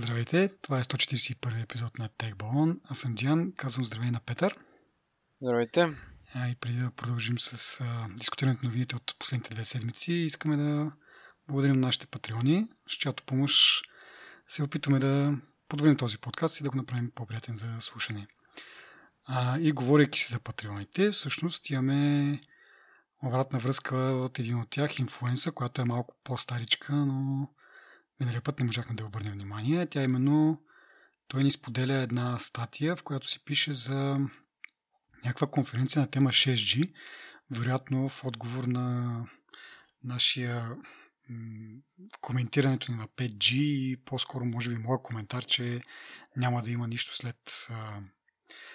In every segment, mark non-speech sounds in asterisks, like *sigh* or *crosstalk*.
Здравейте, това е 141 епизод на TechBallon. Аз съм Диан, казвам здравей на Петър. Здравейте. А, и преди да продължим с а, дискутирането на новините от последните две седмици, искаме да благодарим на нашите патреони, с чиято помощ се опитваме да подобрим този подкаст и да го направим по-приятен за слушане. А, и говорейки си за патреоните, всъщност имаме обратна връзка от един от тях, инфлуенса, която е малко по-старичка, но миналия път не можахме да обърнем внимание. Тя именно той ни споделя една статия, в която се пише за някаква конференция на тема 6G, вероятно в отговор на нашия коментирането на 5G и по-скоро може би моят коментар, че няма да има нищо след...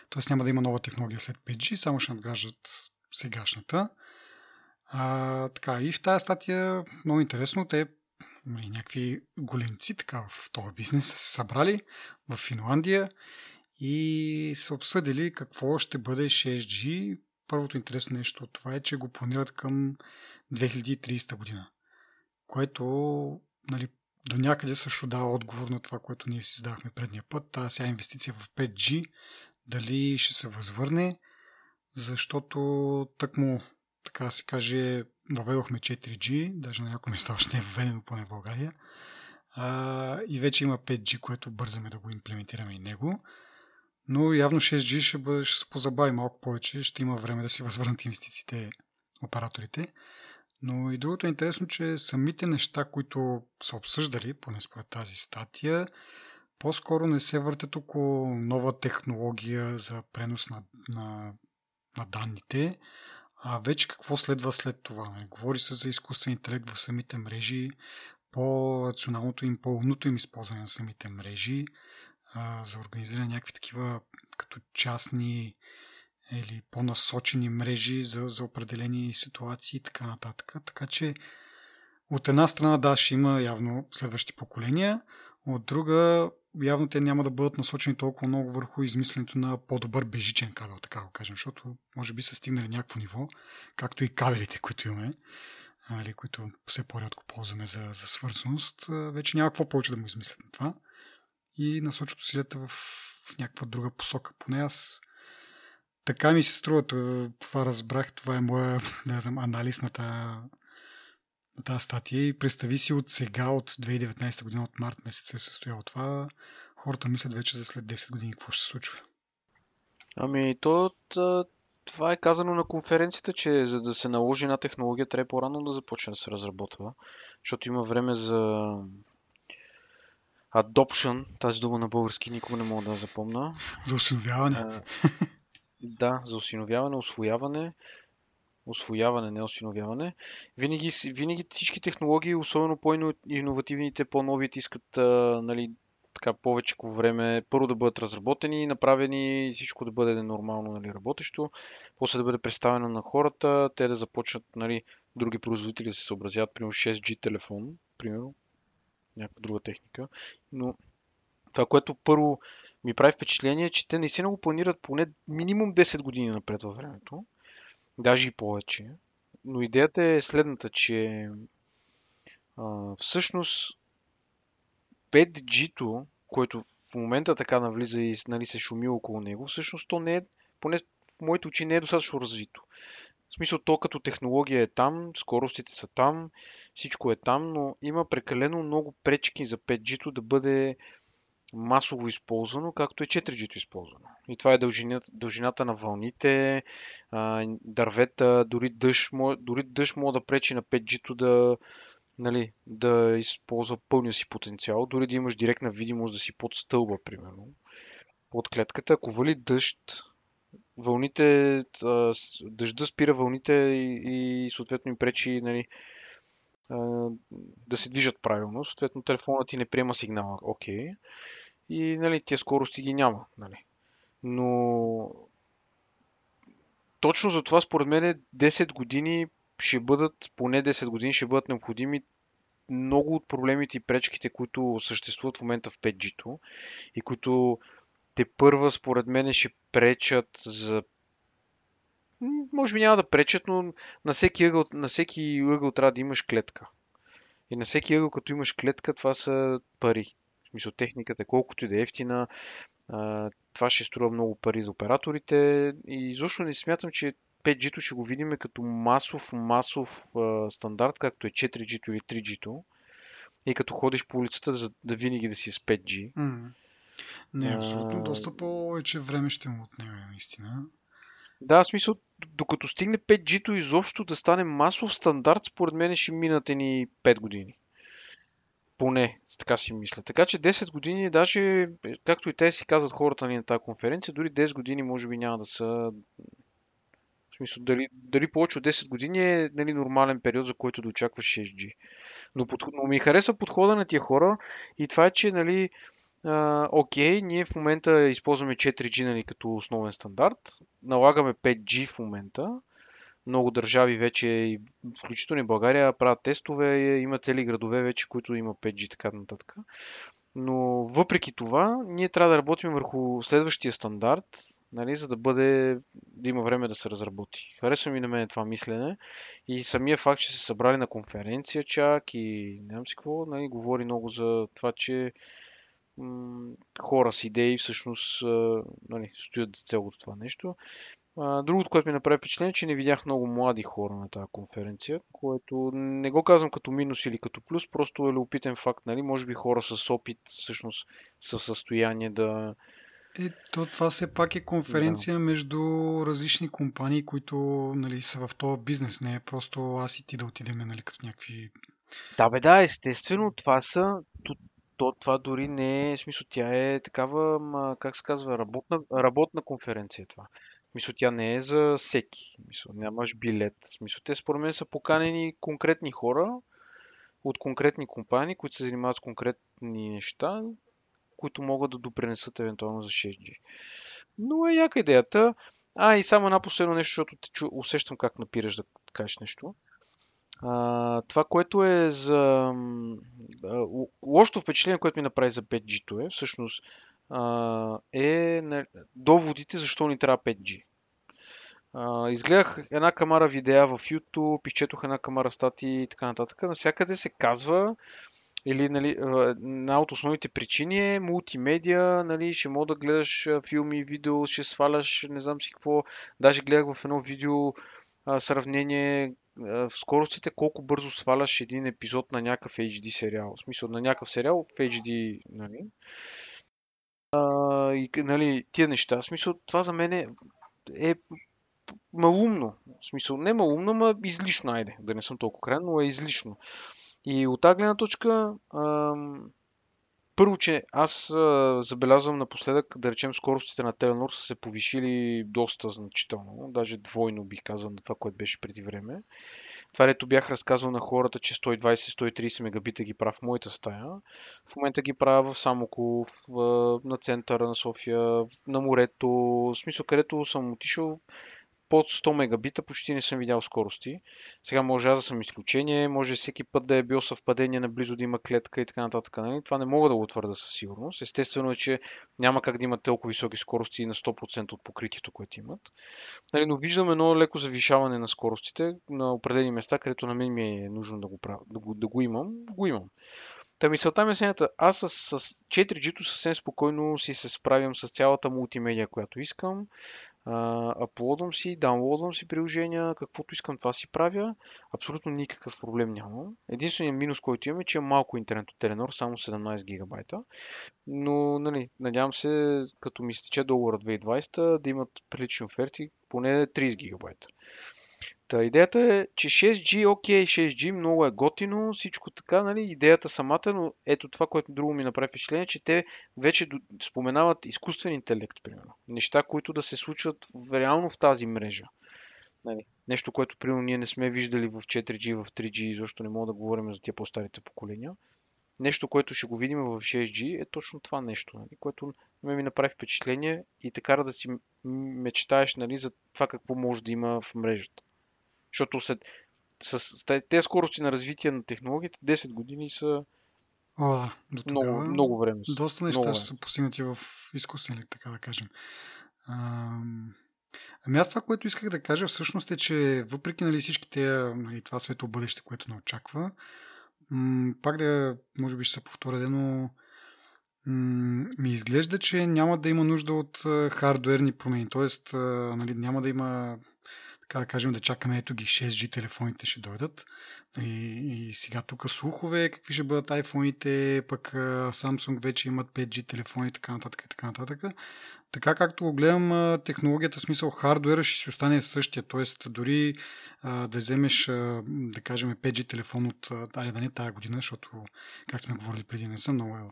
т.е. няма да има нова технология след 5G, само ще надграждат сегашната. А, така, и в тази статия много интересно, те някакви големци така в този бизнес са се събрали в Финландия и са обсъдили какво ще бъде 6G. Първото интересно нещо от това е, че го планират към 2030 година, което нали, до някъде също дава отговор на това, което ние си задахме предния път. Тази сега инвестиция в 5G, дали ще се възвърне, защото тъкмо така се каже, въведохме 4G, даже на някои места още не е въведено, поне в България. А, и вече има 5G, което бързаме да го имплементираме и него. Но явно 6G ще, бъде, ще се позабави малко повече, ще има време да си възвърнат инвестициите операторите. Но и другото е интересно, че самите неща, които са обсъждали, поне според тази статия, по-скоро не се въртят около нова технология за пренос на, на, на данните, а вече какво следва след това? Говори се за изкуствен интелект в самите мрежи, по-рационалното им, по-умното им използване на самите мрежи, за организиране на някакви такива като частни или по-насочени мрежи за, за определени ситуации и така нататък. Така че от една страна да, ще има явно следващи поколения, от друга явно те няма да бъдат насочени толкова много върху измисленето на по-добър бежичен кабел, така го кажем, защото може би са стигнали някакво ниво, както и кабелите, които имаме, нали, които все по-рядко ползваме за, за свързаност, вече няма какво повече да му измислят на това и насочат усилията в, в някаква друга посока. Поне аз така ми се струва, това разбрах, това е моя *laughs* да знам, анализ на тази, на тази статия и представи си от сега, от 2019 година, от март месец се състояло това, хората мислят вече за след 10 години какво ще се случва. Ами, то, това е казано на конференцията, че за да се наложи една технология, трябва по-рано да започне да се разработва, защото има време за adoption, тази дума на български никога не мога да запомна. За осиновяване. А, да, за осиновяване, освояване. Освояване, не осиновяване. Винаги, винаги всички технологии, особено по-инновативните, по-новите, искат а, нали, така повече време първо да бъдат разработени, направени, всичко да бъде нормално нали, работещо, после да бъде представено на хората, те да започнат нали, други производители да се съобразят, примерно 6G телефон, примерно, някаква друга техника. Но това, което първо ми прави впечатление, е, че те наистина го планират поне минимум 10 години напред във времето. Даже и повече. Но идеята е следната, че а, всъщност 5G-то, което в момента така навлиза и нали, се шуми около него, всъщност то не е, поне в моите очи не е достатъчно развито. В смисъл, то като технология е там, скоростите са там, всичко е там, но има прекалено много пречки за 5G-то да бъде масово използвано, както е 4G-то използвано. И това е дължината, дължината на вълните, дървета, дори дъжд, дори дъжд може да пречи на 5G-то да, нали, да използва пълния си потенциал, дори да имаш директна видимост да си под стълба, примерно, под клетката. Ако вали дъжд, вълните, дъжда спира вълните и, и съответно им пречи нали, да се движат правилно. Съответно телефонът ти не приема сигнала. Окей. Okay. И нали, тия скорости ги няма. Нали. Но точно за това според мен 10 години ще бъдат, поне 10 години ще бъдат необходими много от проблемите и пречките, които съществуват в момента в 5G-то и които те първа, според мен, ще пречат за може би няма да пречат, но на всеки ъгъл, на всеки ъгъл трябва да имаш клетка. И на всеки ъгъл, като имаш клетка, това са пари. В смисъл техниката, колкото и да е ефтина, а, това ще струва много пари за операторите и изобщо не смятам, че 5G-то ще го видим като масов, масов а, стандарт, както е 4G-то или 3G-то. И като ходиш по улицата, за да винаги да си с 5G. Mm. Не, абсолютно. А... Доста повече време ще му отнеме, наистина. Да, в смисъл, докато стигне 5G-то изобщо да стане масов стандарт, според мен ще минат ни 5 години. Поне, така си мисля. Така че 10 години, даже, както и те си казват хората ни на тази конференция, дори 10 години може би няма да са... В смисъл, дали, дали повече от 10 години е нали, нормален период, за който да очакваш 6G. Но, под, но ми харесва подхода на тия хора и това е, че нали, а, окей, ние в момента използваме 4G нали, като основен стандарт, налагаме 5G в момента, много държави вече, включително и България, правят тестове, има цели градове вече, които има 5G и така нататък. Но въпреки това, ние трябва да работим върху следващия стандарт, нали, за да бъде, да има време да се разработи. Харесва ми на мен това мислене и самия факт, че се събрали на конференция чак и не знам си какво, нали, говори много за това, че м- хора с идеи всъщност нали, стоят за цялото това нещо. Другото, което ми направи впечатление, е, че не видях много млади хора на тази конференция, което не го казвам като минус или като плюс, просто е любопитен факт, нали? Може би хора с опит всъщност са в състояние да... Е, то това все пак е конференция да. между различни компании, които нали, са в този бизнес, не е просто аз и ти да отидем нали, като някакви... Да, бе, да, естествено, това са... То, това дори не е, смисъл, тя е такава, как се казва, работна, работна конференция това. Мисля, тя не е за всеки. Мисля, нямаш билет. Мисля, те според мен са поканени конкретни хора от конкретни компании, които се занимават с конкретни неща, които могат да допренесат евентуално за 6G. Но е яка идеята. А, и само една последно нещо, защото те чу, усещам как напираш да кажеш нещо. А, това, което е за... лошото впечатление, което ми направи за 5G-то е, всъщност, е доводите защо ни трябва 5G. изгледах една камара видеа в YouTube, изчетох една камара статии и така нататък. Насякъде се казва, или нали, една от основните причини е мултимедия, нали, ще мога да гледаш филми, видео, ще сваляш, не знам си какво. Даже гледах в едно видео а, сравнение в скоростите колко бързо сваляш един епизод на някакъв HD сериал. В смисъл на някакъв сериал в HD, нали? И нали, тия неща. В смисъл, това за мен е, е малумно. В смисъл, не малумно, но излишно, айде. Да не съм толкова крайен, но е излишно. И от тази гледна точка, ам, първо, че аз а, забелязвам напоследък, да речем, скоростите на Теленор са се повишили доста значително, даже двойно бих казал на това, което беше преди време. Това, дето бях разказал на хората, че 120-130 мегабита ги правя в моята стая, в момента ги правя в Самоков, на центъра на София, на морето, в смисъл, където съм отишъл, под 100 мегабита почти не съм видял скорости. Сега може аз да съм изключение, може всеки път да е бил съвпадение наблизо да има клетка и така нататък. Нали? Това не мога да го твърда със сигурност. Естествено е, че няма как да имат толкова високи скорости на 100% от покритието, което имат. Нали, но виждам едно леко завишаване на скоростите на определени места, където на мен ми е нужно да го, прав... да го, да го имам. Го имам. Та мисълта ми е следната. Аз с, с 4G-то съвсем спокойно си се справям с цялата мултимедия, която искам аплодвам си, даунлодвам си приложения, каквото искам това си правя. Абсолютно никакъв проблем нямам. Единственият минус, който имам е, че е малко интернет от Теленор, само 17 гигабайта. Но, нали, надявам се, като ми стече договора 2020, да имат прилични оферти, поне 30 гигабайта. Та, идеята е, че 6G, окей, 6G, много е готино, всичко така, нали, идеята самата, но ето това, което друго ми направи впечатление, че те вече споменават изкуствен интелект, примерно. Неща, които да се случват реално в тази мрежа. Нали, нещо, което, примерно, ние не сме виждали в 4G, в 3G, защото не мога да говорим за тия по-старите поколения. Нещо, което ще го видим в 6G е точно това нещо, нали, което ме ми направи впечатление и те кара да си мечтаеш нали, за това какво може да има в мрежата. Защото след, с тези скорости на развитие на технологиите, 10 години са О, до тогава, много, много време. Доста неща ще са постигнати в изкуствен, така да кажем. А, ами аз това, което исках да кажа всъщност е, че въпреки нали, всички тези, нали, това светло бъдеще, което не очаква, м- пак да, може би ще се повторя, но ми изглежда, че няма да има нужда от хардуерни промени. Тоест, нали, няма да има така да кажем, да чакаме ето ги 6G телефоните ще дойдат. И, и сега тук слухове, какви ще бъдат iPhone-ите, пък Samsung вече имат 5G телефони така нататък и така нататък. Така както го гледам, технологията, смисъл хардуера ще си остане същия. Тоест, дори а, да вземеш, а, да кажем, 5G телефон от, али да не тази година, защото, как сме говорили преди, не са много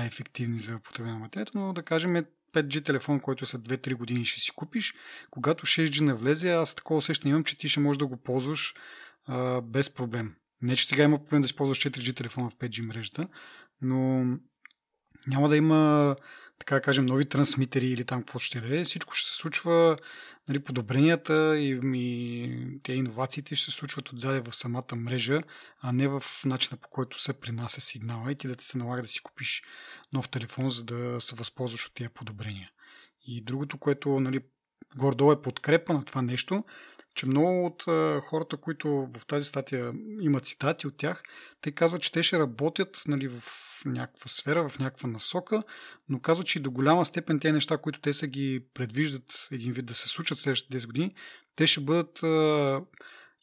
ефективни за потребление на материята, но да кажем 5G телефон, който след 2-3 години ще си купиш, когато 6G навлезе, аз такова усещане имам, че ти ще можеш да го ползваш а, без проблем. Не, че сега има проблем да използваш 4G телефона в 5G мрежата, но няма да има така да кажем, нови трансмитери или там какво ще да е. Всичко ще се случва, нали, подобренията и, и те иновациите ще се случват отзаде в самата мрежа, а не в начина по който се принася сигнала и ти да ти се налага да си купиш нов телефон, за да се възползваш от тези подобрения. И другото, което нали, гордо е подкрепа на това нещо, че много от а, хората, които в тази статия имат цитати от тях, те казват, че те ще работят нали, в някаква сфера, в някаква насока, но казват, че и до голяма степен тези неща, които те са ги предвиждат един вид да се случат следващите 10 години, те ще бъдат а,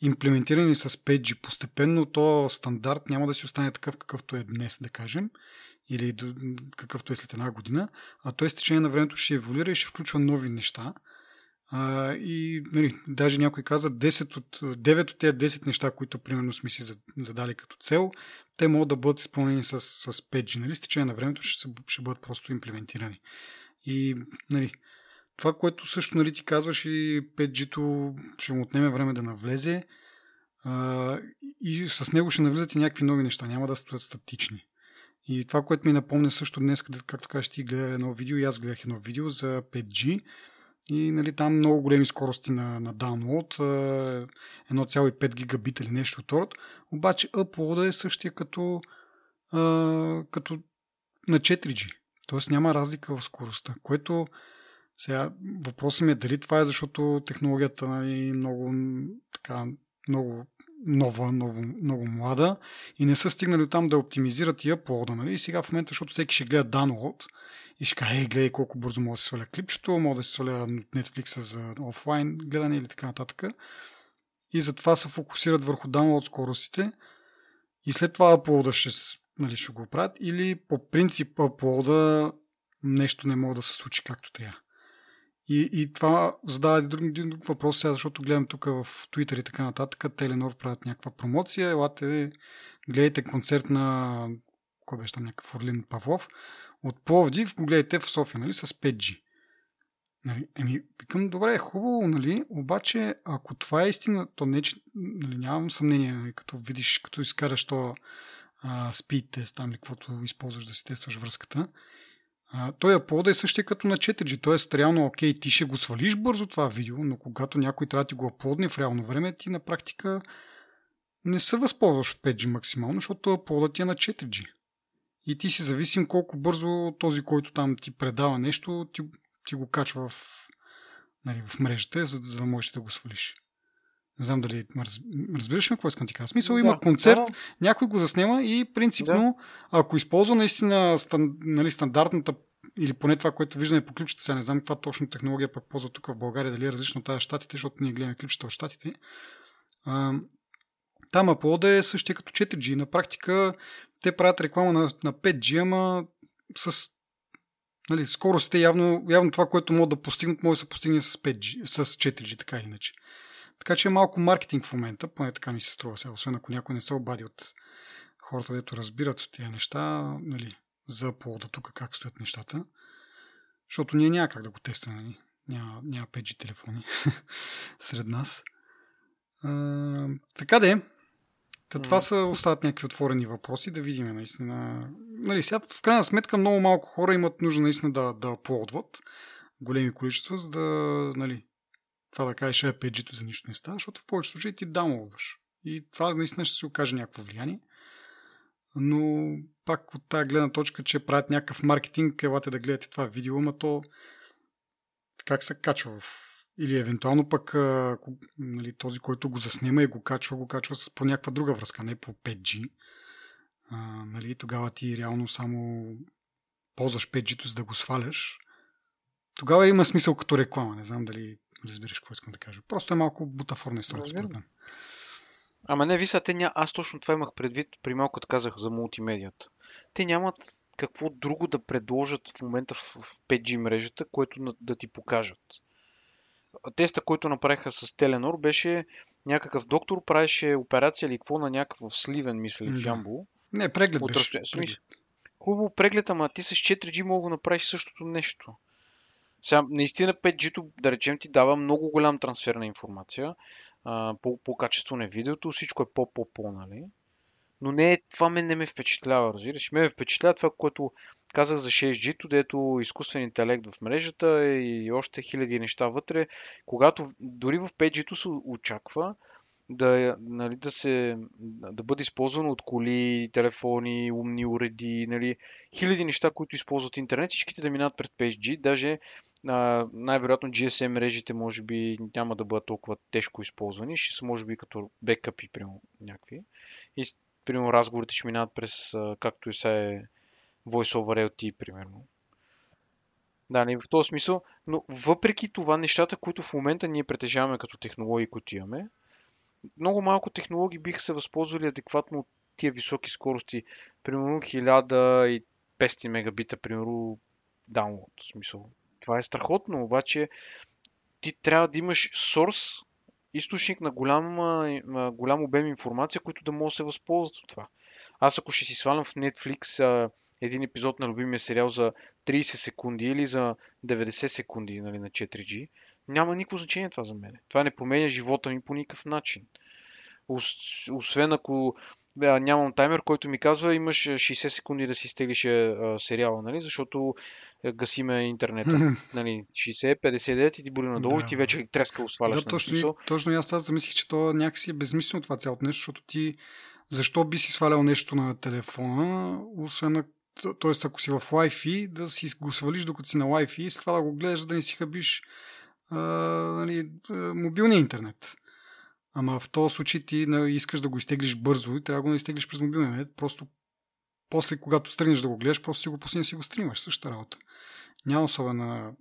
имплементирани с 5G постепенно. То стандарт няма да си остане такъв, какъвто е днес, да кажем, или какъвто е след една година, а той с течение на времето ще еволюира и ще включва нови неща – а, и нали, даже някой каза 10 от, 9 от тези 10 неща, които примерно сме си задали като цел, те могат да бъдат изпълнени с, с 5G. Нали? С течение на времето ще, ще бъдат просто имплементирани. И нали, това, което също нали, ти казваш и 5G-то ще му отнеме време да навлезе а, и с него ще навлизат и някакви нови неща, няма да стоят статични. И това, което ми напомня също днес, както кажеш, ти гледа едно видео и аз гледах едно видео за 5G, и нали, там много големи скорости на, на download, 1,5 гигабит или нещо от род. Обаче upload е същия като, като на 4G. Тоест няма разлика в скоростта, което сега въпросът ми е дали това е защото технологията е нали, много, така, много нова, много, много млада и не са стигнали там да оптимизират и upload. Нали? И сега в момента, защото всеки ще гледа download, и ще каже, гледай колко бързо мога да се сваля клипчето, мога да се сваля Netflix за офлайн гледане или така нататък. И затова се фокусират върху download скоростите и след това аплода ще, нали, ще го правят или по принцип аплода нещо не може да се случи както трябва. И, и това задава един друг, друг въпрос сега, защото гледам тук в Twitter и така нататък. Теленор правят някаква промоция. Елате, гледайте концерт на кой беше там някакъв Орлин Павлов от Пловдив го гледате в София, нали, с 5G. Нали, еми, викам, добре, хубаво, нали, обаче ако това е истина, то не, че, нали, нямам съмнение, нали, като видиш, като изкараш то а, тест, там ли, каквото използваш да си тестваш връзката, той е да е същия като на 4G, т.е. реално, окей, ти ще го свалиш бързо това видео, но когато някой трябва да ти го аплодне в реално време, ти на практика не се възползваш от 5G максимално, защото аплодът ти е на 4G и ти си зависим колко бързо този, който там ти предава нещо, ти, ти го качва в, нали, в мрежата, за, за да можеш да го свалиш. Не знам дали разбираш ме какво искам ти кажа. Смисъл да, има концерт, да. някой го заснема и принципно, да. ако използва наистина стан, нали, стандартната или поне това, което виждаме по клипчета, сега не знам каква точно технология пък ползва тук в България, дали е различно от тази щатите, защото ние гледаме клипчета в щатите. А, там аплода е същия като 4G. На практика те правят реклама на, на 5G, ама с нали, скоростите явно, явно това, което могат да постигнат, може да се постигне с, 5G, с 4G, така или иначе. Така че е малко маркетинг в момента, поне така ми се струва сега, освен ако някой не се обади от хората, дето разбират тези неща, нали, за повода тук как стоят нещата. Защото ние няма как да го тестваме, нали? Няма, няма 5G телефони *laughs* сред нас. А, така де, Та, това са, остават някакви отворени въпроси, да видим наистина. Нали, сега, в крайна сметка много малко хора имат нужда наистина да, да аплодват големи количества, за да, нали, това да кажеш е 5 за нищо не става, защото в повечето случаи ти даунлодваш. И това наистина ще се окаже някакво влияние. Но пак от тази гледна точка, че правят някакъв маркетинг, елате да гледате това видео, ама то как се качва в или евентуално пък ако, нали, този, който го заснема и го качва, го качва с, по някаква друга връзка, не по 5G. А, нали, тогава ти реално само ползваш 5G, за да го сваляш, тогава има смисъл като реклама. Не знам дали разбираш какво искам да кажа. Просто е малко бутафорна история, според мен. Ама не, виса, те ня... аз точно това имах предвид при малко като казах за мултимедията. Те нямат какво друго да предложат в момента в 5G мрежата, което да ти покажат. Теста, който направиха с Теленор, беше някакъв доктор, правеше операция или какво на някакъв сливен, мисля, в Ямбул. Не, преглед беше. Преглед. Хубаво преглед, ама ти с 4G мога да направиш същото нещо. Сега, наистина 5G-то, да речем, ти дава много голям трансфер на информация. А, по, по качество на видеото, всичко е по-по-по, нали? Но не, това мен не ме впечатлява, разбираш. Ме впечатлява това, което казах за 6G-то, дето изкуствен интелект в мрежата и още хиляди неща вътре. Когато дори в 5G-то се очаква да, нали, да, се, да бъде използвано от коли, телефони, умни уреди, нали, хиляди неща, които използват интернет, всичките да минат през 5G, даже най-вероятно GSM мрежите може би няма да бъдат толкова тежко използвани, ще са може би като бекъпи, прямо някакви. И примерно разговорите ще минават през, както и сега е Voice over LTE, примерно. Да, не в този смисъл, но въпреки това нещата, които в момента ние притежаваме като технологии, които имаме, много малко технологии биха се възползвали адекватно от тия високи скорости. Примерно 1500 мегабита, примерно download. В смисъл. Това е страхотно, обаче ти трябва да имаш source, източник на голям, голям обем информация, които да могат да се възползват от това. Аз ако ще си свалям в Netflix а, един епизод на любимия сериал за 30 секунди или за 90 секунди нали, на 4G, няма никакво значение това за мен. Това не променя живота ми по никакъв начин. Освен ако а, нямам таймер, който ми казва, имаш 60 секунди да си стеглиш сериала, нали? защото гасиме интернета. нали? 60, 59 и ти бури надолу да. и ти вече треска сваляш. Да, точно, и, точно и аз това замислих, че то някакси е безмислено това цялото нещо, защото ти защо би си свалял нещо на телефона, освен на т.е. ако си в Wi-Fi, да си го свалиш докато си на Wi-Fi и след това да го гледаш, да не си хабиш а, нали, мобилния интернет. Ама в този случай ти искаш да го изтеглиш бързо и трябва да го изтеглиш през мобилния интернет. Просто после, когато тръгнеш да го гледаш, просто си го пусни и си го стримаш. Същата работа. Няма особена...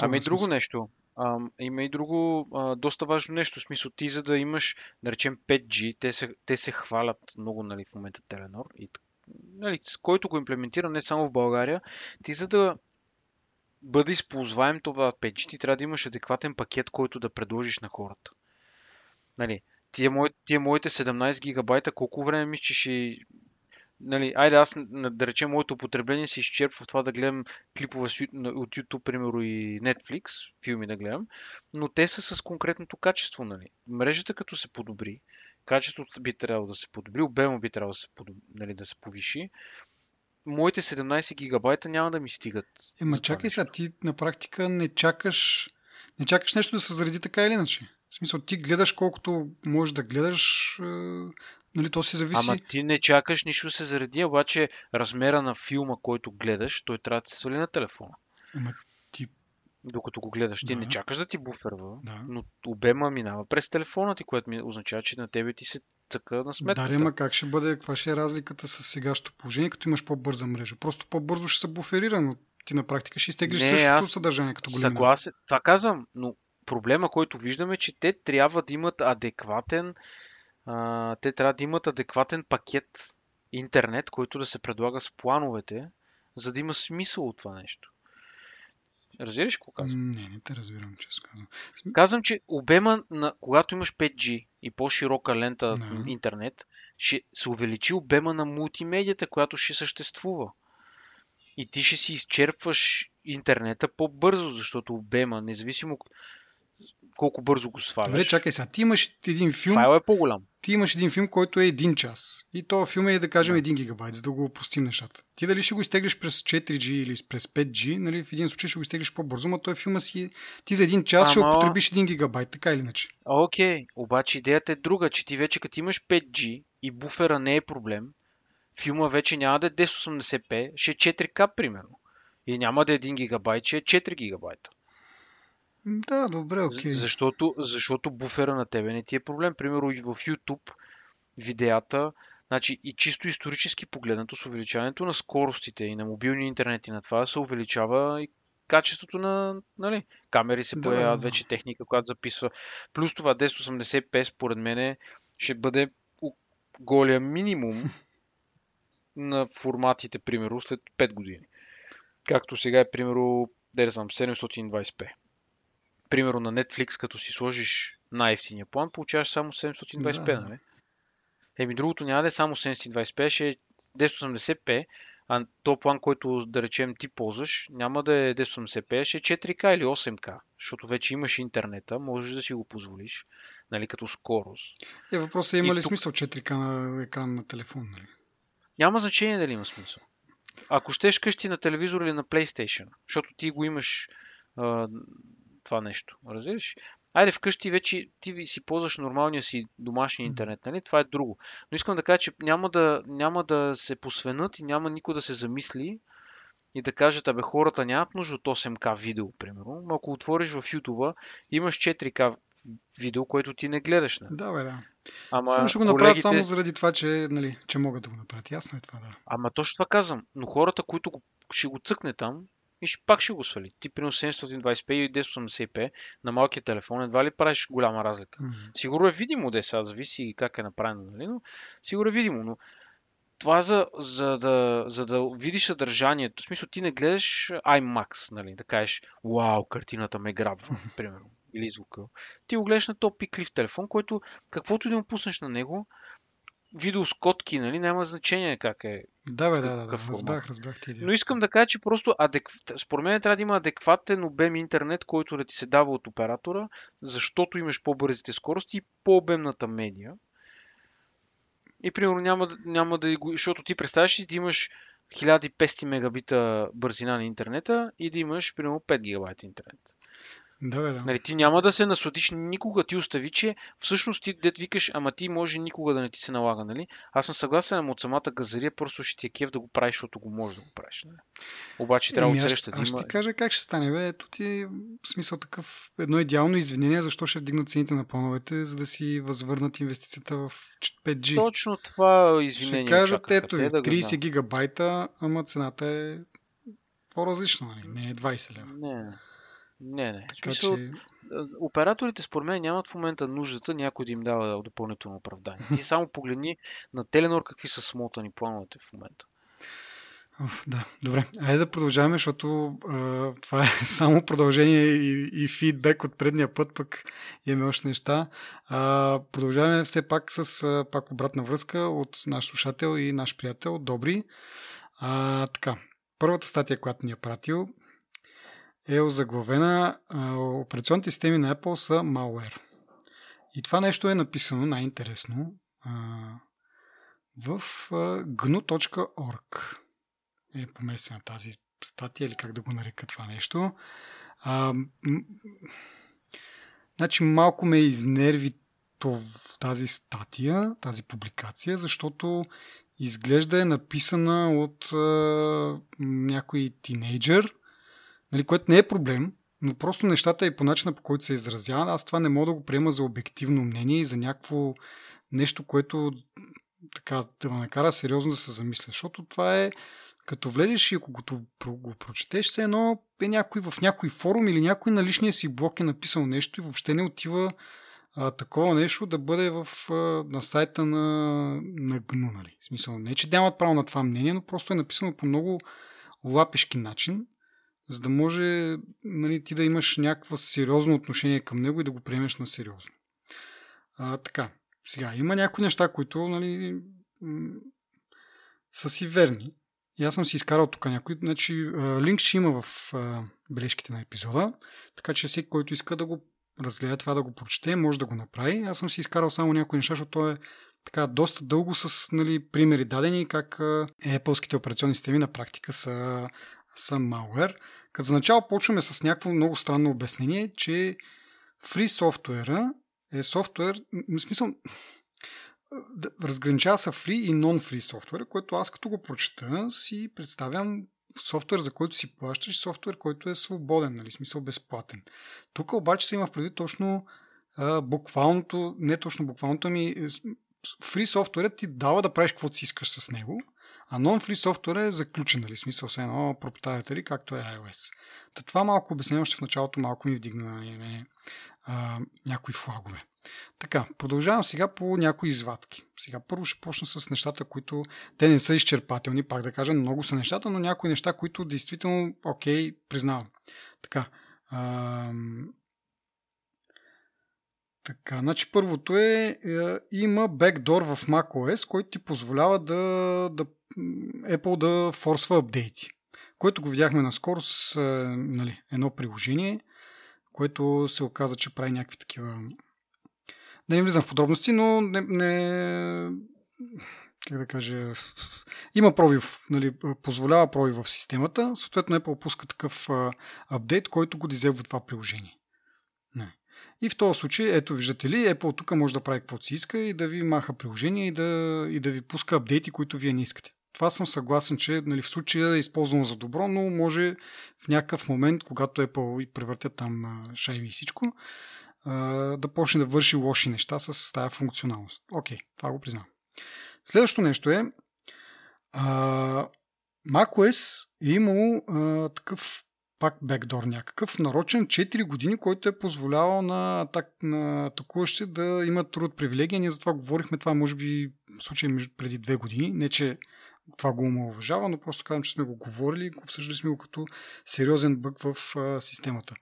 Ами и друго нещо. А, има и друго а, доста важно нещо. В смисъл ти за да имаш, да речем 5G, те се, те се хвалят много нали, в момента Теленор и нали, който го имплементира не само в България, ти за да бъде използваем това 5G, ти трябва да имаш адекватен пакет, който да предложиш на хората. Нали, тия, мои, тия моите 17 гигабайта, колко време мислиш, че ще... Нали, айде аз да речем, моето потребление се изчерпва в това да гледам клипове от YouTube, примерно и Netflix, филми да гледам, но те са с конкретното качество. Нали. Мрежата като се подобри, качеството би трябвало да се подобри, обема би трябвало да се, подобри, нали, да се повиши, моите 17 гигабайта няма да ми стигат. Ема чакай сега, ти на практика не чакаш, не чакаш нещо да се заради така или иначе. В смисъл, ти гледаш колкото можеш да гледаш, е, нали, то си зависи. Ама ти не чакаш нищо се заради, обаче размера на филма, който гледаш, той трябва да се свали на телефона. Ама ти... Докато го гледаш, ти да. не чакаш да ти буферва, да. но обема минава през телефона ти, което ми означава, че на тебе ти се цъка на сметката. Да, ама как ще бъде, каква ще е разликата с сегашното положение, като имаш по-бърза мрежа? Просто по-бързо ще се буферира, но ти на практика ще изтеглиш същото аз... съдържание като големина. Съгласен, това казвам, но проблема, който виждаме, че те трябва да имат адекватен а, те трябва да имат адекватен пакет интернет, който да се предлага с плановете, за да има смисъл от това нещо. Разбираш какво казвам? Не, не те разбирам, често казвам. Казвам, че обема на когато имаш 5G и по-широка лента no. интернет, ще се увеличи обема на мултимедията, която ще съществува. И ти ще си изчерпваш интернета по-бързо, защото обема, независимо колко бързо го сваляш. Добре, чакай сега. Ти имаш един филм. Файл е по-голям. Ти имаш един филм, който е един час. И този филм е, да кажем, един гигабайт, за да го простим нещата. Ти дали ще го изтеглиш през 4G или през 5G, нали? В един случай ще го изтеглиш по-бързо, но той филма си. Ти за един час Ама... ще употребиш един гигабайт, така или иначе. Окей, okay. обаче идеята е друга, че ти вече като имаш 5G и буфера не е проблем, филма вече няма да е 1080p, ще е 4K примерно. И няма да е 1 гигабайт, ще е 4 гигабайта. Да, добре, окей. Okay. Защото, защото буфера на тебе не ти е проблем. Примерно в YouTube видеята Значи и чисто исторически погледнато с увеличаването на скоростите и на мобилния интернет и на това се увеличава и качеството на нали, камери се появяват да. вече техника, която записва. Плюс това 1080p според мен ще бъде голия минимум *laughs* на форматите, примерно, след 5 години. Както сега е, примерно, да не знам, 720p. Примерно на Netflix, като си сложиш най-ефтиния план, получаваш само 720p, Да. нали? Еми, другото няма да е само 720p, ще е 1080p, а то план, който да речем ти ползваш, няма да е 1080p, ще е 4K или 8K, защото вече имаш интернета, можеш да си го позволиш, нали, като скорост. Е, въпросът е има И ли тук- смисъл 4К на екран на телефон? Нали? Няма значение дали има смисъл. Ако щеш къщи на телевизор или на PlayStation, защото ти го имаш а, това нещо, разбираш? Айде вкъщи вече ти си ползваш нормалния си домашен Мгм. интернет, нали? Това е друго. Но искам да кажа, че няма да, няма да се посвенат и няма никой да се замисли и да кажат, абе хората нямат нужда от 8К видео, примерно. Но ако отвориш в YouTube, имаш 4К видео, което ти не гледаш. Нали? Да, бе, да. Ама Само ще го направят колегите- само заради това, че, нали, че могат да го направят. Ясно е това, да. Ама точно това казвам. Но хората, които го, ще го цъкне там, и ще, пак ще го свали. Ти при 720p и 1080p на малкия телефон едва ли правиш голяма разлика. М. Сигурно е видимо да е сега, зависи как е направено, нали? но сигурно е видимо. Но това за, за, да, за да видиш съдържанието, в смисъл ти не гледаш IMAX, нали? да кажеш, вау, картината ме грабва, *laughs* примерно, или звука. Ти го гледаш на топ пиклив телефон, който каквото и да му пуснеш на него, видео с котки, нали, няма значение как е Да, бе, да, да, да. Разбрах, разбрах ти идеята. но искам да кажа, че просто адек... според мен трябва да има адекватен обем интернет, който да ти се дава от оператора, защото имаш по-бързите скорости и по-обемната медия. И примерно няма, да- няма да... го- Защото ти представяш си да имаш 1500 мегабита бързина на интернета и да имаш примерно 5 гигабайта интернет. Да, бе, да. Нали, ти няма да се насладиш никога. Ти остави, че всъщност ти дет викаш, ама ти може никога да не ти се налага, нали? Аз съм съгласен ама от самата газария, просто ще ти е кеф да го правиш, защото го можеш да го правиш. Нали? Обаче трябва Еми, от аз, да аз ще ти кажа как ще стане. Бе. Ето ти в смисъл такъв едно идеално извинение, защо ще вдигнат цените на плановете, за да си възвърнат инвестицията в 5G. Точно това извинение ще кажат, очакваха ето ви, да го 30 знам. гигабайта, ама цената е по-различна, нали? не е 20 лева. Не, не, не. Така смисъл, че, операторите според мен нямат в момента нуждата някой да им дава допълнително оправдание. Ти само погледни на Теленор какви са смотани плановете в момента. Оф, да, добре. Айде да продължаваме, защото а, това е *laughs* само продължение и, и фидбек от предния път, пък имаме още неща. А, продължаваме все пак с а, пак обратна връзка от наш слушател и наш приятел Добри. А, така, първата статия, която ни е пратил, е озаглавена Операционните системи на Apple са malware. И това нещо е написано най-интересно в gnu.org е поместена тази статия или как да го нарека това нещо. А, м- значи малко ме изнерви тов- тази статия, тази публикация, защото изглежда е написана от а, някой тинейджър, нали, което не е проблем, но просто нещата и по начина по който се изразява, аз това не мога да го приема за обективно мнение и за някакво нещо, което така да ме накара сериозно да се замисля, защото това е като влезеш и ако го, го, прочетеш, все едно е някой в някой форум или някой на личния си блок е написал нещо и въобще не отива а, такова нещо да бъде в, а, на сайта на, на GNU. Нали? В смисъл, не, че нямат право на това мнение, но просто е написано по много лапешки начин, за да може нали, ти да имаш някакво сериозно отношение към него и да го приемеш на сериозно. А, така, сега, има някои неща, които нали, са си верни. И аз съм си изкарал тук някой. Значи, линк ще има в а, бележките на епизода, така че всеки, който иска да го разгледа това, да го прочете, може да го направи. Аз съм си изкарал само някои неща, защото то е така доста дълго с нали, примери дадени как а, Apple-ските операционни системи на практика са, са malware. Като за начало почваме с някакво много странно обяснение, че free софтуера е софтуер, в смисъл, разграничава се free и non-free софтуер, което аз като го прочета си представям софтуер, за който си плащаш, софтуер, който е свободен, нали, смисъл безплатен. Тук обаче се има в предвид точно а, буквалното, не точно буквалното, ами фри софтуерът ти дава да правиш каквото си искаш с него, а non-free софтуер е заключен, нали, смисъл с едно proprietary, както е iOS. Та това малко обяснение още в началото малко ми вдигна нали, а, някои флагове. Така, продължавам сега по някои извадки. Сега първо ще почна с нещата, които те не са изчерпателни, пак да кажа, много са нещата, но някои неща, които действително, окей, признавам. Така, ам... така, значи първото е, е има бекдор в macOS, който ти позволява да, да Apple да форсва апдейти, което го видяхме наскоро с е, нали, едно приложение, което се оказа, че прави някакви такива да не влизам в подробности, но не, не как да кажа, има пробив, нали, позволява пробив в системата, съответно Apple пуска такъв апдейт, който го дизелва това приложение. Не. И в този случай, ето виждате ли, Apple тук може да прави каквото си иска и да ви маха приложение и да, и да ви пуска апдейти, които вие не искате. Това съм съгласен, че нали, в случая е използвано за добро, но може в някакъв момент, когато Apple и превъртят там шайби и всичко, да почне да върши лоши неща с тази функционалност. Окей, това го признавам. Следващото нещо е а, macOS е имало а, такъв пак бекдор някакъв, нарочен 4 години, който е позволявал на, атак, на атакуващи да имат труд привилегия. Ние за това говорихме, това може би в случай преди 2 години. Не, че това го уважава, но просто казвам, че сме го говорили, обсъждали сме го като сериозен бък в а, системата.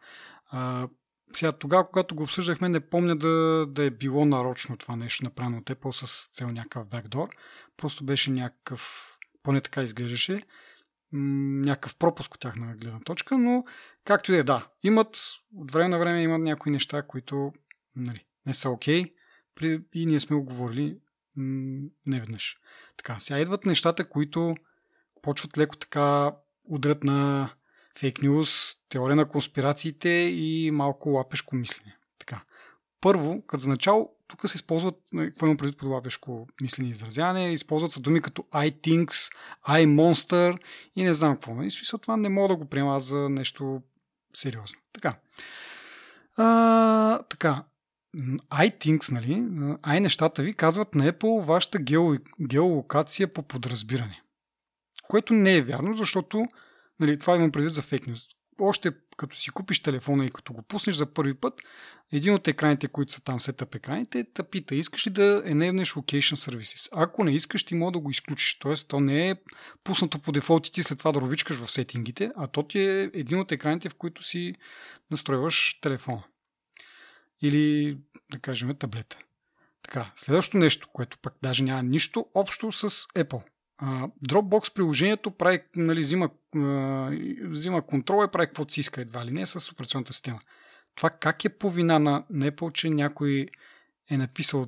А, сега, тогава, когато го обсъждахме, не помня да, да е било нарочно това нещо направено от Apple с цел някакъв бекдор. Просто беше някакъв, поне така изглеждаше, някакъв пропуск от тяхна гледна точка, но както и да е, да, имат, от време на време имат някои неща, които нали, не са окей okay, и ние сме го говорили не веднъж. Така, сега идват нещата, които почват леко така удрят на фейк нюз, теория на конспирациите и малко лапешко мислене. Така. Първо, като за начало, тук се използват, какво имам преди под лапешко мислене и изразяване, използват се думи като I thinks, I monster и не знам какво. И смисъл това не мога да го приема за нещо сериозно. Така. А, така. iThings, нали, i нещата ви казват на Apple вашата геолокация по подразбиране. Което не е вярно, защото Нали, това имам предвид за фейк нюз. Още като си купиш телефона и като го пуснеш за първи път, един от екраните, които са там, сетъп екраните, те пита, искаш ли да enabнеш Location Services? Ако не искаш, ти мога да го изключиш. Тоест, то не е пуснато по дефолт и ти след това да ровичкаш в сетингите, а то ти е един от екраните, в които си настройваш телефона. Или, да кажем, таблета. Така, следващото нещо, което пък даже няма нищо общо с Apple. Dropbox приложението прави, нали, взима, взима контрол и прави каквото си иска едва ли не с операционната система. Това как е по вина на Apple, че някой е написал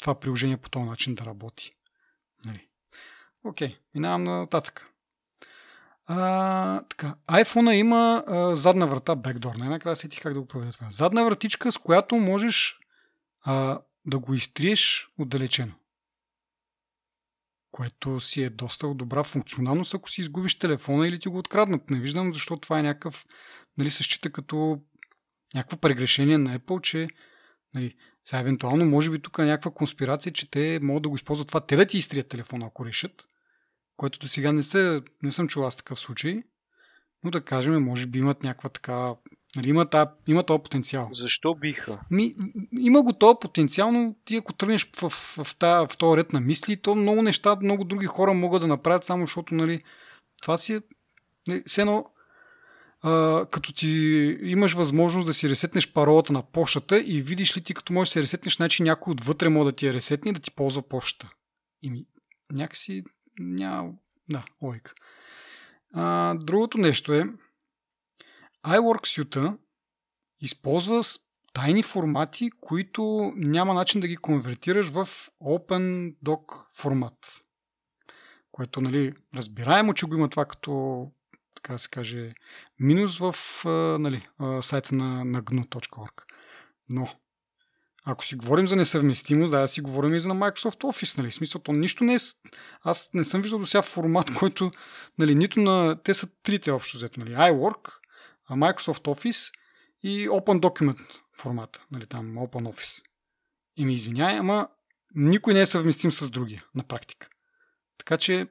това приложение по този начин да работи? Нали. Окей, минавам на нататък. А, така. iPhone има а, задна врата, backdoor. Най-накрая сетих как да го проведа това. Задна вратичка, с която можеш а, да го изтриеш отдалечено което си е доста добра функционалност, ако си изгубиш телефона или ти го откраднат. Не виждам защо това е някакъв, нали, се счита като някакво прегрешение на Apple, че нали, сега евентуално може би тук е някаква конспирация, че те могат да го използват това, те да ти изтрият телефона, ако решат, което до сега не, се, не съм чул аз такъв случай, но да кажем, може би имат някаква така Нали, има, та, има този потенциал. Защо биха? Ми, има го този потенциал, но ти ако тръгнеш в, в, в, в, в този ред на мисли, то много неща, много други хора могат да направят, само защото нали, това си е... Нали, все едно, а, като ти имаш възможност да си ресетнеш паролата на почтата и видиш ли ти като можеш да се ресетнеш, значи някой отвътре може да ти я ресетне и да ти ползва почта. И ми, някакси няма... Да, лойка. А, другото нещо е, iWork Suite използва тайни формати, които няма начин да ги конвертираш в OpenDoc формат. Което, нали, разбираемо, че го има това като, така се каже, минус в нали, сайта на, на gnu.org. Но, ако си говорим за несъвместимост, да, си говорим и за Microsoft Office, нали? Смисъл, то нищо не е... Аз не съм виждал до сега формат, *laughs* който, нали, нито на... Те са трите общо взето, нали? iWork, Microsoft Office и Open Document формата, нали, там Open Office. И ми извиняй, ама никой не е съвместим с другия на практика. Така че,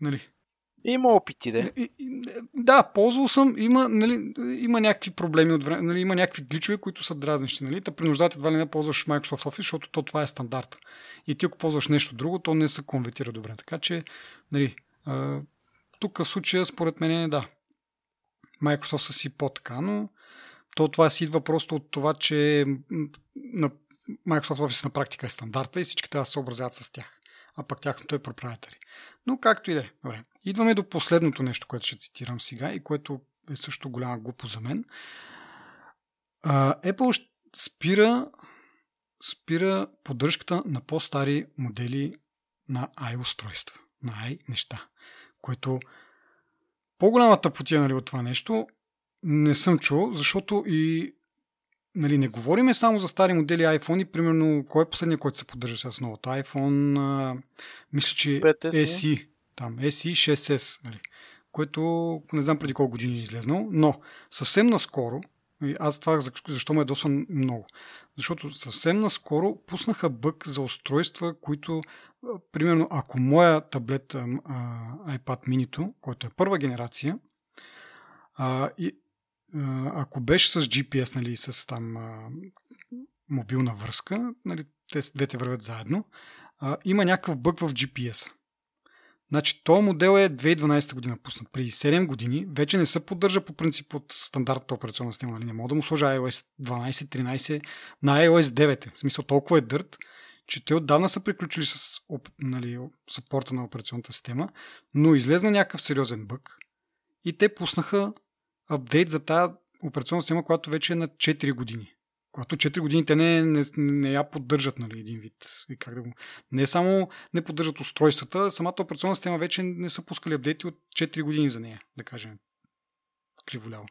нали, има опити, да. Да, ползвал съм. Има, нали, има някакви проблеми от време. Нали, има някакви гличове, които са дразнищи. Нали? Та принуждат едва ли не ползваш Microsoft Office, защото то това е стандарт. И ти ако ползваш нещо друго, то не се конвертира добре. Така че, нали, тук в случая, според мен, да. Microsoft са си по-така, но то това си идва просто от това, че на Microsoft Office на практика е стандарта и всички трябва да се съобразяват с тях. А пък тяхното е проприетари. Но както и да е. Добре. Идваме до последното нещо, което ще цитирам сега и което е също голяма глупо за мен. Apple спира, спира поддръжката на по-стари модели на i-устройства, на i неща, което по-голямата потия нали, от това нещо не съм чул, защото и нали, не говориме само за стари модели iPhone и примерно кой е последният, който се поддържа с новото iPhone? А, мисля, че SE там SE 6S, нали, което не знам преди колко години е излезнал, но съвсем наскоро, аз това защо ме е доста много, защото съвсем наскоро пуснаха бък за устройства, които, примерно, ако моя таблет iPad mini който е първа генерация, а, и, а, ако беше с GPS, нали, с там а, мобилна връзка, нали, те двете вървят заедно, а, има някакъв бък в GPS. Значи, този модел е 2012 година пуснат. Преди 7 години вече не се поддържа по принцип от стандартната операционна система. Нали? Не мога да му сложа iOS 12, 13 на iOS 9. В смисъл толкова е дърт, че те отдавна са приключили с нали, сапорта на операционната система, но излезна някакъв сериозен бък и те пуснаха апдейт за тази операционна система, която вече е на 4 години. Когато 4 години те не, не, не я поддържат, нали, един вид. И как да го... Не само не поддържат устройствата, самата операционна система вече не са пускали апдейти от 4 години за нея, да кажем. Криволяво.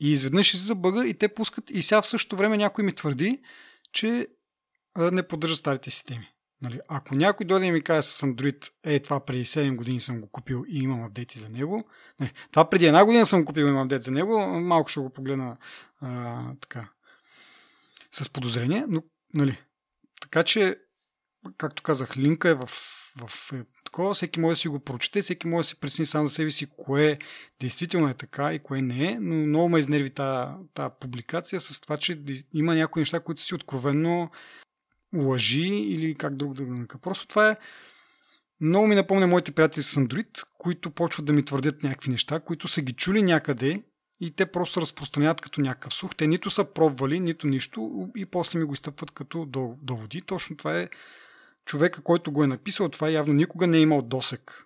И изведнъж се забъга и те пускат. И сега в същото време някой ми твърди, че не поддържа старите системи. Нали, ако някой дойде и ми каже с Android, е, това преди 7 години съм го купил и имам апдейти за него, нали, това преди една година съм купил и имам апдейт за него, малко ще го погледна а, така, с подозрение, но, нали. Така че, както казах, линка е в, в е, такова, всеки може да си го прочете, всеки може да си пресни сам за себе си кое действително е така и кое не е, но много ме изнерви тази, публикация с това, че има някои неща, които си откровенно лъжи или как друг да го Просто това е много ми напомня моите приятели с Android, които почват да ми твърдят някакви неща, които са ги чули някъде и те просто разпространяват като някакъв сух. Те нито са пробвали, нито нищо и после ми го изтъпват като доводи. Точно това е човека, който го е написал. Това явно никога не е имал досек.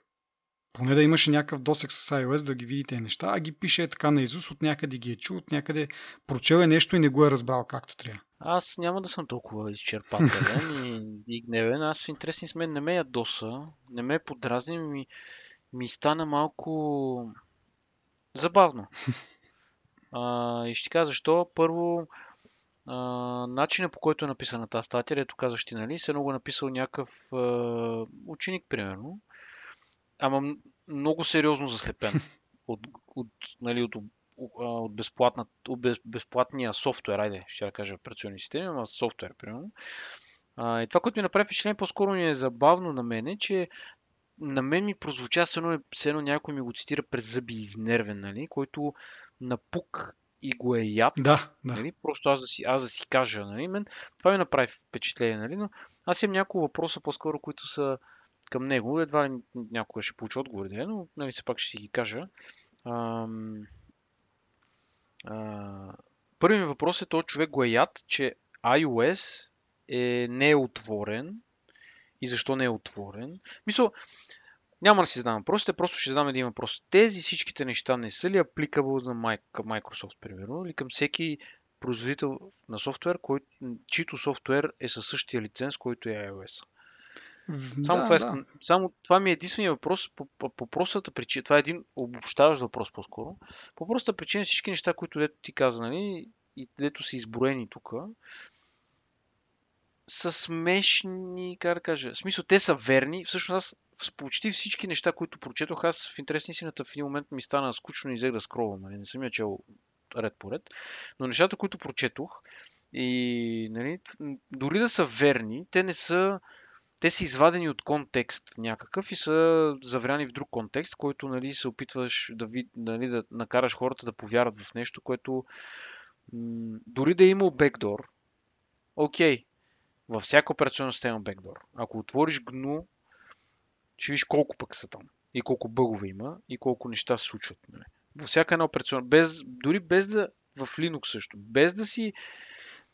Поне да имаше някакъв досек с iOS да ги видите неща, а ги пише така на Изус, от някъде ги е чул, от някъде прочел е нещо и не го е разбрал както трябва. Аз няма да съм толкова изчерпателен и, *laughs* и гневен. Аз в интересни с мен не ме ядоса, не ме подразни, ми, ми стана малко забавно. *laughs* А, и ще кажа защо. Първо, а, начинът по който е написана тази статия, ето казваш ти, нали, се много написал някакъв а, ученик, примерно, ама много сериозно заслепен *laughs* от, от, нали, от, от, безплатна, от без, безплатния софтуер, айде, ще я кажа операционни системи, ама софтуер, примерно. А, и това, което ми направи впечатление, по-скоро ми е забавно на мене, че на мен ми прозвуча, все едно, все едно някой ми го цитира през зъби изнервен, нали, който напук и го е яд. Да, да. Нали? Просто аз да, си, аз да си кажа. Нали? Мен, това ми направи впечатление. Нали? Но аз имам няколко въпроса по-скоро, които са към него. Едва ли някога ще получи отговори, но нали, все пак ще си ги кажа. Ам... А... Първият ми въпрос е, този човек го е яд, че iOS е не е отворен. И защо не е отворен? Мисля, няма да си задам въпросите, просто ще задам един въпрос. Тези всичките неща не са ли апликабл на Microsoft, примерно, или към всеки производител на софтуер, който, чието софтуер е със същия лиценз, който е iOS? Само, да, това, искам, да. само това ми е единствения въпрос по, по, по простата причина. Това е един обобщаващ въпрос по-скоро. По простата причина всички неща, които дето ти каза, нали, и дето са изброени тук, са смешни, как да кажа. В смисъл, те са верни. Всъщност аз с почти всички неща, които прочетох, аз в интерес истината в един момент ми стана скучно и взех да скровам. Нали? Не съм я чел ред по ред. Но нещата, които прочетох, И нали, дори да са верни, те не са те са извадени от контекст някакъв и са завряни в друг контекст, който нали, се опитваш да, ви, нали, да накараш хората да повярват в нещо, което м- дори да е имал бекдор, окей, във всяка операционна система бекдор. Ако отвориш GNU, ще видиш колко пък са там. И колко бъгове има, и колко неща се случват. Нали. Във всяка една операционна, без, дори без да, в Linux също, без да си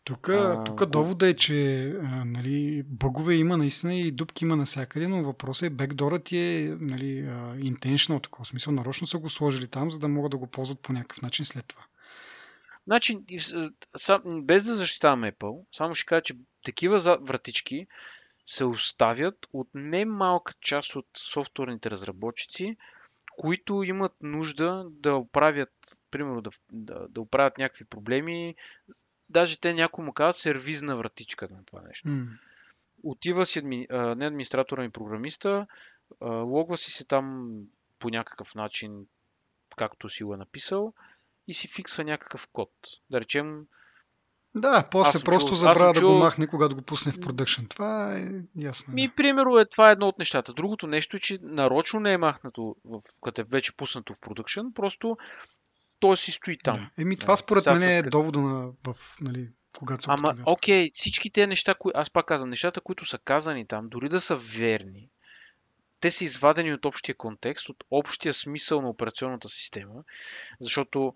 тук, а, тук довода е, че а, нали, бъгове има наистина и дупки има навсякъде, но въпросът е бекдорът е нали, intentional, такова смисъл. Нарочно са го сложили там, за да могат да го ползват по някакъв начин след това. Значи, без да защитавам Apple, само ще кажа, че такива вратички се оставят от немалка част от софтуерните разработчици, които имат нужда да оправят, примерно да, да, да оправят някакви проблеми, даже те някои му казват сервизна вратичка на това нещо. Mm. Отива си адми... не администратора ми програмиста, логва си се там по някакъв начин, както си го е написал, и си фиксва някакъв код. Да речем, да, после просто чул, забравя да чул... го махне, когато го пусне в продъкшн. Това е ясно. Ми, примерно, е, това е едно от нещата. Другото нещо е, че нарочно не е махнато, в, като е вече пуснато в продъкшн, просто той си стои там. Да. Еми, това според мен е довода на, в, нали, когато се Ама, окей, всички тези неща, кои, аз пак казвам, нещата, които са казани там, дори да са верни, те са извадени от общия контекст, от общия смисъл на операционната система, защото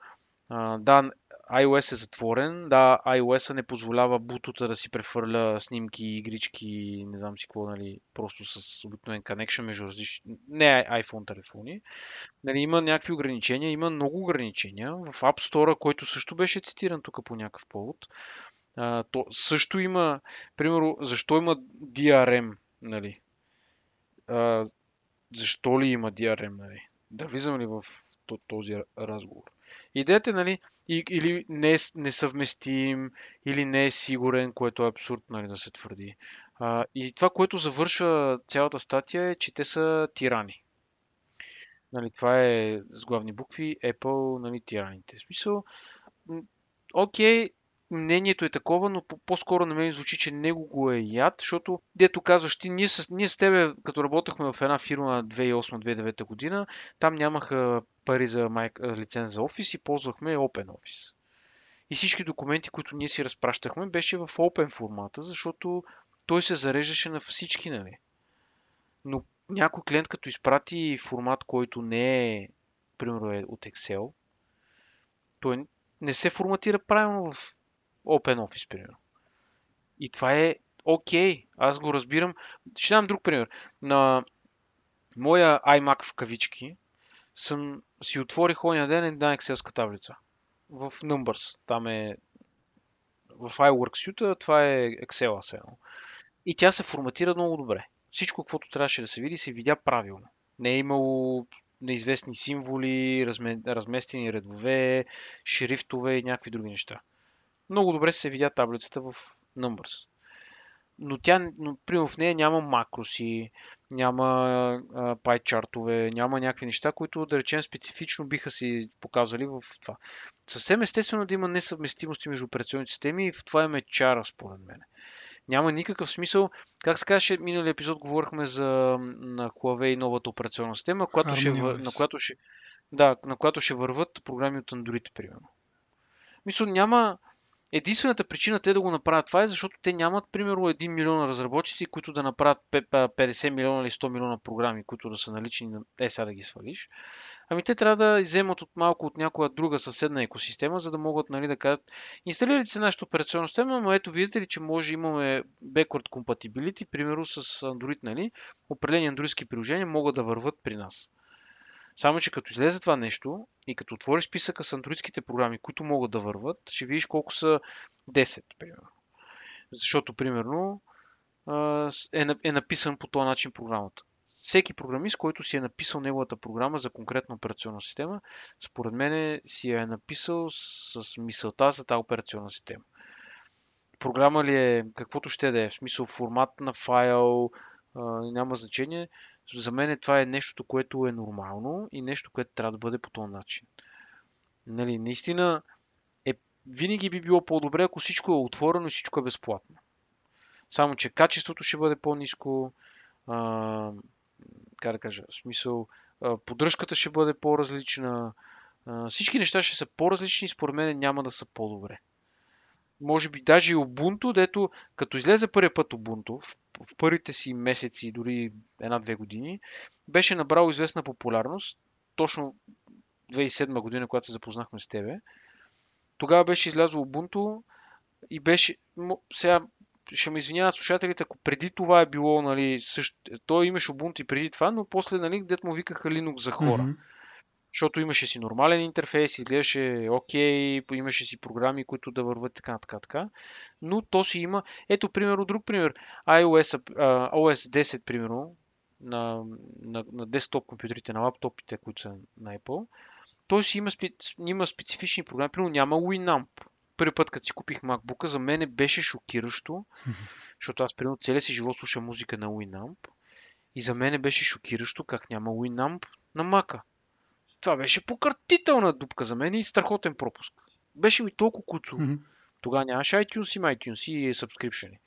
а, да, iOS е затворен. Да, iOS не позволява бутута да си прехвърля снимки, игрички, не знам си какво, нали, просто с обикновен connection между различни, не iPhone телефони. Нали, има някакви ограничения, има много ограничения. В App Store, който също беше цитиран тук по някакъв повод, а, то също има, примерно, защо има DRM, нали? А, защо ли има DRM, нали? Да влизам ли в този разговор? Идеята е, нали, или не е несъвместим, или не е сигурен, което е абсурд нали, да се твърди. А, и това, което завършва цялата статия е, че те са тирани. Нали, това е с главни букви Apple, нали, тираните. В смисъл, окей, мнението е такова, но по-скоро на мен звучи, че него го е яд, защото, дето казваш ти, ние с, ние с тебе, като работахме в една фирма 2008-2009 година, там нямаха пари за майк, лиценз за офис и ползвахме Open Office. И всички документи, които ние си разпращахме, беше в Open формата, защото той се зареждаше на всички, нали? Но някой клиент, като изпрати формат, който не е, примерно е от Excel, той не се форматира правилно в OpenOffice, примерно. И това е окей. Okay. Аз го разбирам. Ще дам друг пример. На моя iMac в кавички съм си отворих ония ден една Excel таблица. В Numbers. Там е в iWork Suite, това е Excel сега. И тя се форматира много добре. Всичко, каквото трябваше да се види, се видя правилно. Не е имало неизвестни символи, разместени редове, шрифтове и някакви други неща много добре се видя таблицата в Numbers. Но тя, но, примерно в нея няма макроси, няма а, пай чартове, няма някакви неща, които да речем специфично биха си показали в това. Съвсем естествено да има несъвместимости между операционните системи и в това е чара според мен. Няма никакъв смисъл. Как се казваше, миналия епизод говорихме за на Huawei новата операционна система, която ще, на, която ще, да, на която ще върват програми от Android, примерно. Мисля, няма, Единствената причина те да го направят това е, защото те нямат, примерно, 1 милион разработчици, които да направят 50 милиона или 100 милиона програми, които да са налични на е, сега да ги свалиш. Ами те трябва да иземат от малко от някоя друга съседна екосистема, за да могат нали, да кажат, инсталирайте се нашата операционна система, но ето видите ли, че може имаме backward compatibility, примерно с Android, нали, определени андроидски приложения могат да върват при нас. Само, че като излезе това нещо и като отвориш списъка с андроидските програми, които могат да върват, ще видиш колко са 10, примерно. Защото, примерно, е, е написан по този начин програмата. Всеки програмист, който си е написал неговата програма за конкретна операционна система, според мен си е написал с мисълта за тази операционна система. Програма ли е каквото ще да е, в смисъл формат на файл, няма значение, за мен това е нещо, което е нормално и нещо, което трябва да бъде по този начин. Нали, наистина е винаги би било по-добре, ако всичко е отворено и всичко е безплатно. Само, че качеството ще бъде по-низко, а, как да кажа, в смисъл, а, поддръжката ще бъде по-различна, а, всички неща ще са по-различни и според мен няма да са по-добре. Може би даже и Ubuntu, дето като излезе първия път Ubuntu, в, в първите си месеци, дори една-две години, беше набрал известна популярност, точно 2007 година, когато се запознахме с тебе. Тогава беше излязло Ubuntu и беше... Сега ще ме извиняват слушателите, ако преди това е било, нали, също, той имаше Ubuntu и преди това, но после, нали, дето му викаха Linux за хора. Mm-hmm. Защото имаше си нормален интерфейс, изглеждаше окей, имаше си програми, които да върват така, така, така. Но то си има, ето, примерно, друг пример. iOS, uh, OS 10, примерно, на, на, на десктоп компютрите, на лаптопите, които са на Apple, той си има, спе, има специфични програми. Примерно няма Winamp първи път, като си купих MacBook, за мен беше шокиращо, *laughs* защото аз примерно целия си живот слушам музика на Winamp и за мен беше шокиращо как няма Winamp на Mac. Това беше пократителна дупка за мен и страхотен пропуск. Беше ми толкова куцо. Тогава нямаше iTunes, има iTunes и subscription.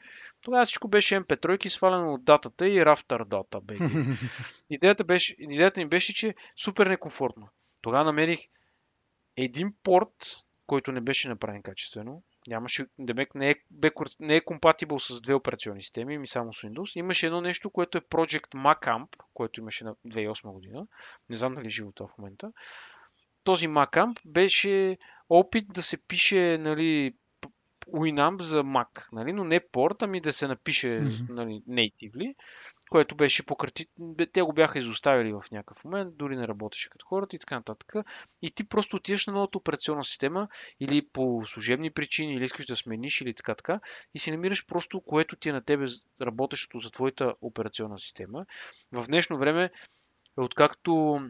Тогава всичко беше MP3 свалено от датата и Rafter дата. *laughs* идеята, беше, идеята ми беше, че супер некомфортно. Тогава намерих един порт който не беше направен качествено. Нямаше, демек не е, не е компатибъл с две операционни системи, ми само с Windows. Имаше едно нещо, което е Project Macamp, което имаше на 2008 година. Не знам дали е живо това в момента. Този Macamp беше опит да се пише нали, Winamp за Mac, нали? но не порт, ами да се напише mm-hmm. нали, natively което беше пократи... Те го бяха изоставили в някакъв момент, дори не работеше като хората и така нататък. И ти просто отиваш на новата операционна система или по служебни причини, или искаш да смениш или така така и си намираш просто което ти е на тебе работещото за твоята операционна система. В днешно време, откакто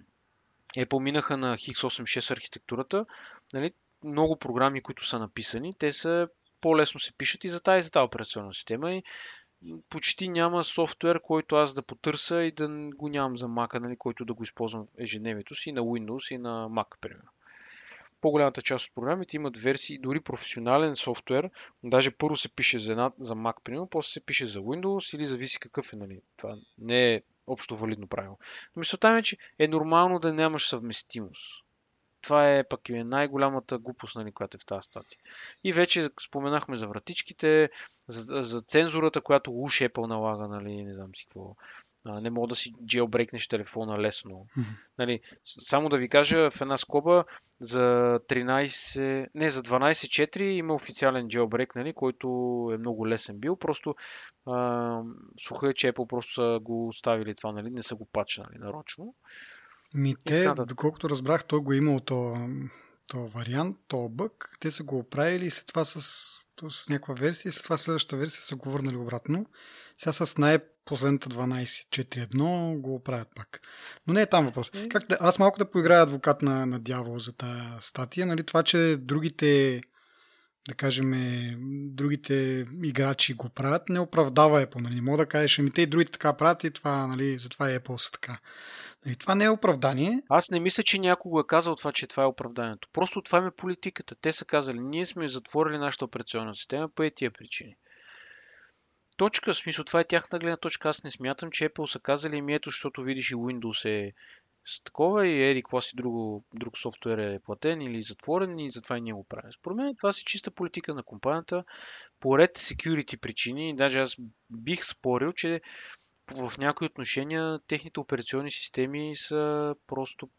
е поминаха на x86 архитектурата, нали, много програми, които са написани, те са по-лесно се пишат и за тази, за тази операционна система и почти няма софтуер, който аз да потърся и да го нямам за Mac, нали, който да го използвам в ежедневието си на Windows и на Mac, примерно. По-голямата част от програмите имат версии, дори професионален софтуер, даже първо се пише за, една, за Mac, примерно, после се пише за Windows или зависи какъв е, нали. Това не е общо валидно правило. Но мисълта ми е, че е нормално да нямаш съвместимост това е пък е най-голямата глупост, нали, която е в тази статия. И вече споменахме за вратичките, за, за цензурата, която уж Apple налага, нали, не знам си какво. Не мога да си джелбрейкнеш телефона лесно. *laughs* Нали, само да ви кажа в една скоба за 13, не, за 12.4 има официален джелбрейк, нали, който е много лесен бил. Просто а, суха е, че Apple просто са го оставили това, нали, не са го пачнали нарочно. Ми те, доколкото разбрах, той го е имал то, то вариант, то бък. Те са го оправили и след това с, с някаква версия, след това следващата версия са го върнали обратно. Сега с най-последната 12.4.1 го оправят пак. Но не е там въпрос. Е. Как да, аз малко да поиграя адвокат на, на дявол за тази статия. Нали, това, че другите да кажем, другите играчи го правят, не оправдава Apple. Нали? Не мога да кажеш, ами те и другите така правят и това, нали, затова и Apple са така. И това не е оправдание. Аз не мисля, че някой е казал това, че това е оправданието. Просто това е политиката. Те са казали, ние сме затворили нашата операционна система по тия причини. Точка, в смисъл, това е тяхна гледна точка. Аз не смятам, че Apple са казали, ми ето, защото видиш и Windows е с такова и еди какво си друго, друг софтуер е платен или затворен и затова и ние го правим. Според мен това си чиста политика на компанията. По ред security причини, даже аз бих спорил, че в някои отношения техните операционни системи са просто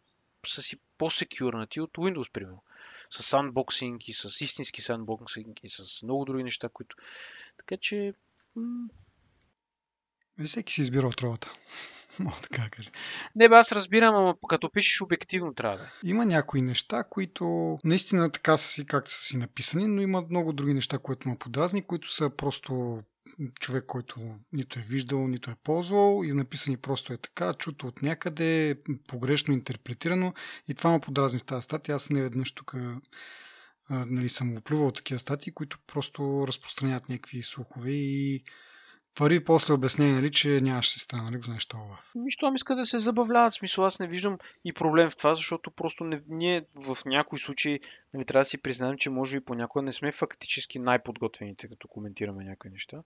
са си по-секюрнати от Windows, примерно. С сандбоксинг и с истински сандбоксинг и с много други неща, които... Така че... М- Всеки си избира отровата. *laughs* Мога така кажа. Не, бе, аз разбирам, ама като пишеш обективно трябва да. Има някои неща, които наистина така са си, както са си написани, но има много други неща, които ме подразни, които са просто човек, който нито е виждал, нито е ползвал и написани просто е така, чуто от някъде, погрешно интерпретирано и това ме подразни в тази статия. Аз не веднъж тук нали, съм оплювал такива статии, които просто разпространяват някакви слухове и пари, после обяснение, нали, че нямаш сестра, нали, го знаеш това. Ми, иска да се забавляват, смисъл, аз не виждам и проблем в това, защото просто не, ние в някои случаи нали, трябва да си признаем, че може и понякога не сме фактически най-подготвените, като коментираме някои неща.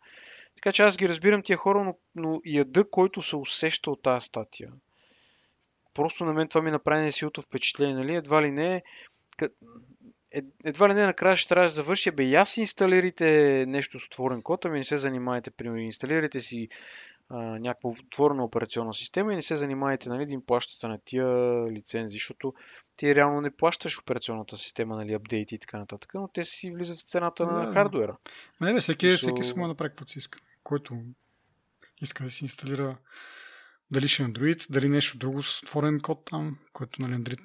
Така че аз ги разбирам тия хора, но, но яда, който се усеща от тази статия, просто на мен това ми направи несилото впечатление, нали? Едва ли не едва ли не накрая ще трябва да завърши, бе, я си инсталирайте нещо с отворен код, ами не се занимайте, примерно, инсталирайте си а, някаква отворена операционна система и не се занимайте, нали, да им плащате на тия лицензи, защото ти реално не плащаш операционната система, нали, апдейти и така нататък, но те си влизат в цената да, на хардуера. Не, бе, всеки, so... всеки си направи каквото си иска. Който иска да си инсталира дали ще е Android, дали нещо друго с отворен код там, който нали, Android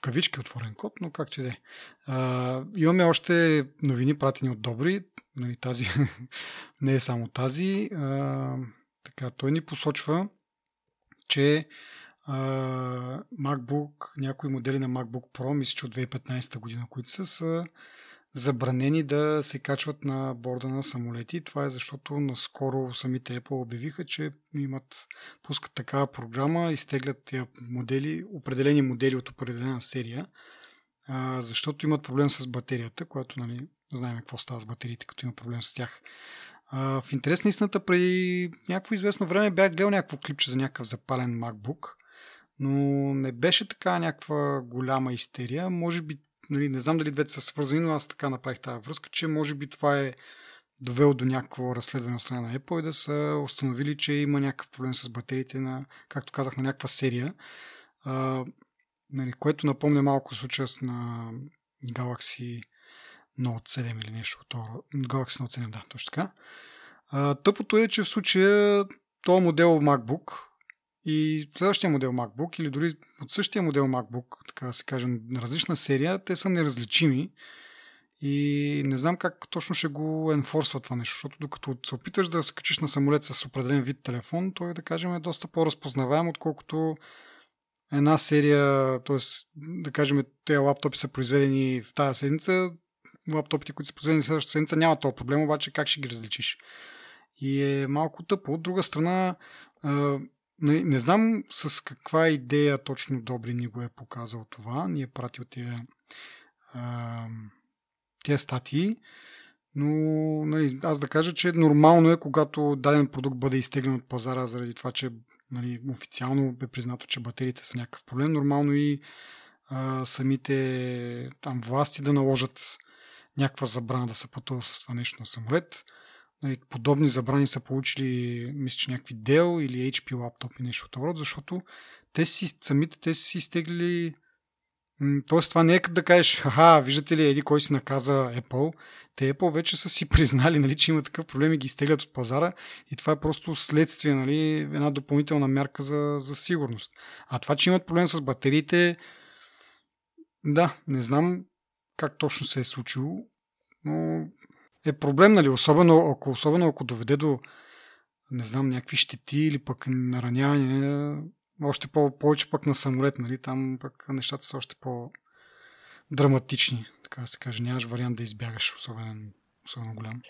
кавички отворен код, но както и да е. Имаме още новини пратени от Добри, нали, тази *laughs* не е само тази. А, така, той ни посочва, че а, MacBook, някои модели на MacBook Pro, мисля, че от 2015 година, които са, са забранени да се качват на борда на самолети. Това е защото наскоро самите Apple обявиха, че имат, пускат такава програма, изтеглят модели, определени модели от определена серия, а, защото имат проблем с батерията, която нали, знаем какво става с батериите, като има проблем с тях. А, в интерес на истината, преди някакво известно време бях гледал някакво клипче за някакъв запален MacBook, но не беше така някаква голяма истерия. Може би нали, не знам дали двете са свързани, но аз така направих тази връзка, че може би това е довело до някакво разследване от страна на Apple и да са установили, че има някакъв проблем с батериите на, както казах, на някаква серия, а, нали, което напомня малко случая на Galaxy Note 7 или нещо. Galaxy Note 7, да, точно така. А, тъпото е, че в случая този модел MacBook, и следващия модел MacBook или дори от същия модел MacBook, така да се кажем, на различна серия, те са неразличими и не знам как точно ще го енфорсва това нещо, защото докато се опиташ да се качиш на самолет с определен вид телефон, той да кажем е доста по-разпознаваем, отколкото една серия, т.е. да кажем, тези лаптопи са произведени в тази седмица, лаптопите, които са произведени следващата седмица, няма този проблем, обаче как ще ги различиш? И е малко тъпо. От друга страна, не, не знам с каква идея точно Добри ни го е показал това. Ни е пратил тия, а, тия статии. Но нали, аз да кажа, че нормално е, когато даден продукт бъде изтеглен от пазара заради това, че нали, официално е признато, че батериите са някакъв проблем. Нормално и а, самите там власти да наложат някаква забрана да се пътува с това нещо на самолет. Нали, подобни забрани са получили, мисля, че някакви Dell или HP лаптопи, нещо от род, защото те си, самите те си изтеглили Тоест това не е като да кажеш, ха, виждате ли, еди кой си наказа Apple. Те Apple вече са си *laughs* признали, нали, че има такъв проблем и ги изтеглят от пазара и това е просто следствие, нали, една допълнителна мярка за, за сигурност. А това, че имат проблем с батериите, да, не знам как точно се е случило, но е проблем, нали? Особено ако, особено ако доведе до не знам, някакви щети или пък нараняване, още по- повече пък на самолет, нали? Там пък нещата са още по-драматични, така да се каже. Нямаш вариант да избягаш, особен, особено голям.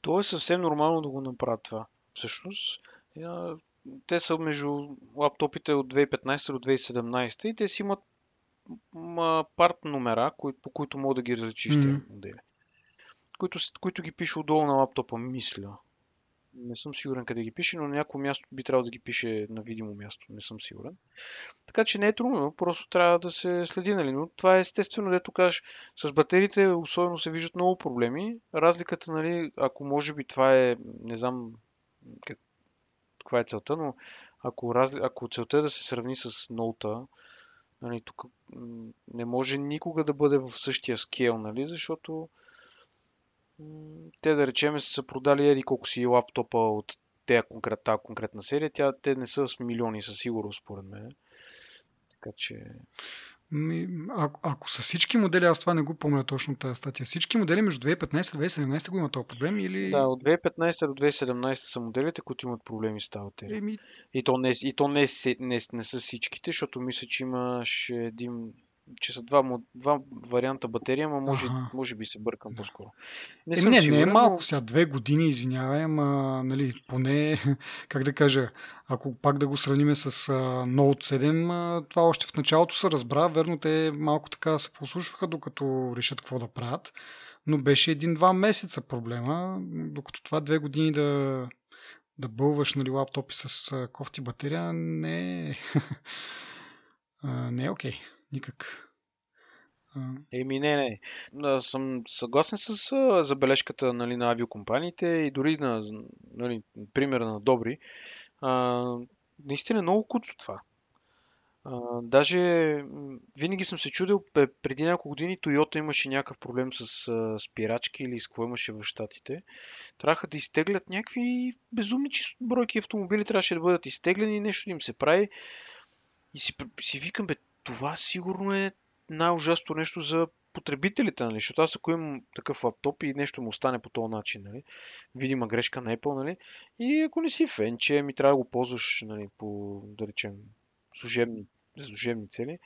То е съвсем нормално да го направят това. Всъщност, те са между лаптопите от 2015 до 2017 и те си имат парт номера, по които мога да ги различиш mm-hmm. модели които, които ги пише отдолу на лаптопа, мисля. Не съм сигурен къде ги пише, но на някакво място би трябвало да ги пише на видимо място. Не съм сигурен. Така че не е трудно, просто трябва да се следи, нали? Но това е естествено, дето кажеш, с батериите особено се виждат много проблеми. Разликата, нали, ако може би това е, не знам как, каква е целта, но ако, раз, ако целта е да се сравни с ноута, нали, тук не може никога да бъде в същия скейл, нали, защото те да речем са продали еди колко си лаптопа от тази конкретна серия. Тя, те не са с милиони със сигурност, според мен. Така че... Ми, ако, ако са всички модели, аз това не го помня точно тази статия. Всички модели между 2015 и 2017 го има този проблем или... Да, от 2015 до 2017 са моделите, които имат проблеми с тази Еми... И то, не, и то не, не, не, не са всичките, защото мисля, че имаше един че са два, два варианта батерия, но може, може би се бъркам по-скоро. Не, Еми, не, не е сигурен, малко но- сега, две години, извинявай, ама, нали, поне, *laughs* как да кажа, ако пак да го сравниме с а, Note 7, а, това още в началото се разбра, верно те малко така се послушваха, докато решат какво да правят, но беше един-два месеца проблема, докато това две години да, да бълваш нали, лаптопи с кофти батерия, не е, *laughs* не е окей, никак. Еми, не, не. Аз съм съгласен с забележката нали, на авиокомпаниите и дори на нали, примера на Добри. А, наистина е много куцо това. А, даже винаги съм се чудил, преди няколко години Toyota имаше някакъв проблем с а, спирачки или с какво имаше в Штатите. Трябваха да изтеглят някакви безумни бройки автомобили, трябваше да бъдат изтеглени, нещо да им се прави. И си, си викам, бе, това сигурно е най-ужасно нещо за потребителите, нали? Защото аз ако имам такъв лаптоп и нещо му стане по този начин, нали? Видима грешка на Apple, нали? И ако не си фен, че ми трябва да го ползваш, нали, по, да речем, служебни, служебни цели,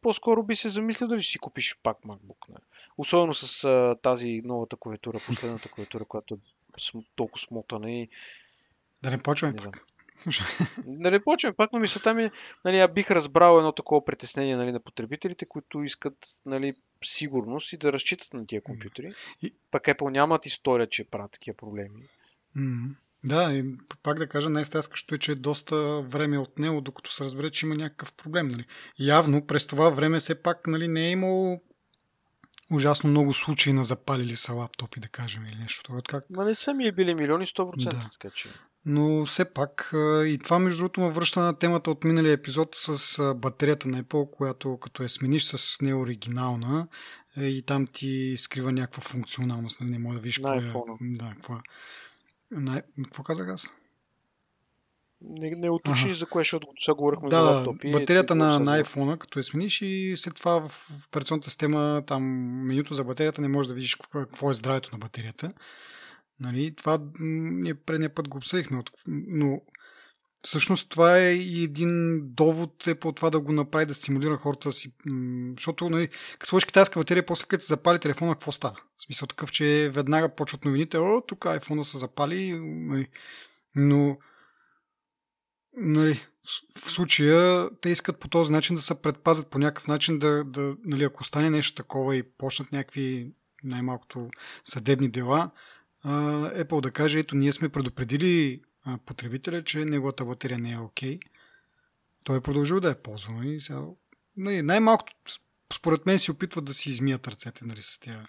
по-скоро би се замислил дали ще си купиш пак MacBook. Нали? Особено с а, тази новата клавиатура, последната клавиатура, която е толкова смотана и да не почваме не пак. *laughs* Не почваме пак, но мисълта ми, е, нали, а бих разбрал едно такова притеснение нали, на потребителите, които искат нали, сигурност и да разчитат на тия компютри. И- Пък Apple нямат история, че правят такива проблеми. М, Да, и пак да кажа, най-стряскащото е, че доста време от него, докато се разбере, че има някакъв проблем. Нали. Явно през това време все пак нали, не е имало ужасно много случаи на запалили са лаптопи, да кажем, или нещо. Как... Ма не са ми е били милиони 100%, Да. така че. Но все пак, и това между другото ме връща на темата от миналия епизод с батерията на Apple, която като я смениш с неоригинална е, и там ти скрива някаква функционалност, нали, не може да видиш На какво е. Да, какво е. На... Какво казах аз? Не, не уточни за кое, защото сега говорихме Да, за лаптопи. батерията на, на iPhone, като я смениш и след това в операционната система, там менюто за батерията, не можеш да видиш какво, е- какво е здравето на батерията. Нали? Това ние предния път го обсъдихме, но всъщност това е и един довод е по това да го направи, да стимулира хората си. Защото, нали, като сложиш китайска батерия, после като се запали телефона, какво става? В смисъл такъв, че веднага почват новините, о, тук iPhone се запали, нали. но нали, в- случая те искат по този начин да се предпазят по някакъв начин, да, да нали, ако стане нещо такова и почнат някакви най-малкото съдебни дела, Apple да каже, ето ние сме предупредили потребителя, че неговата батерия не е окей. Той е продължил да я ползва. И сега, нали, най-малкото, според мен, си опитват да си измият ръцете нали, с тя.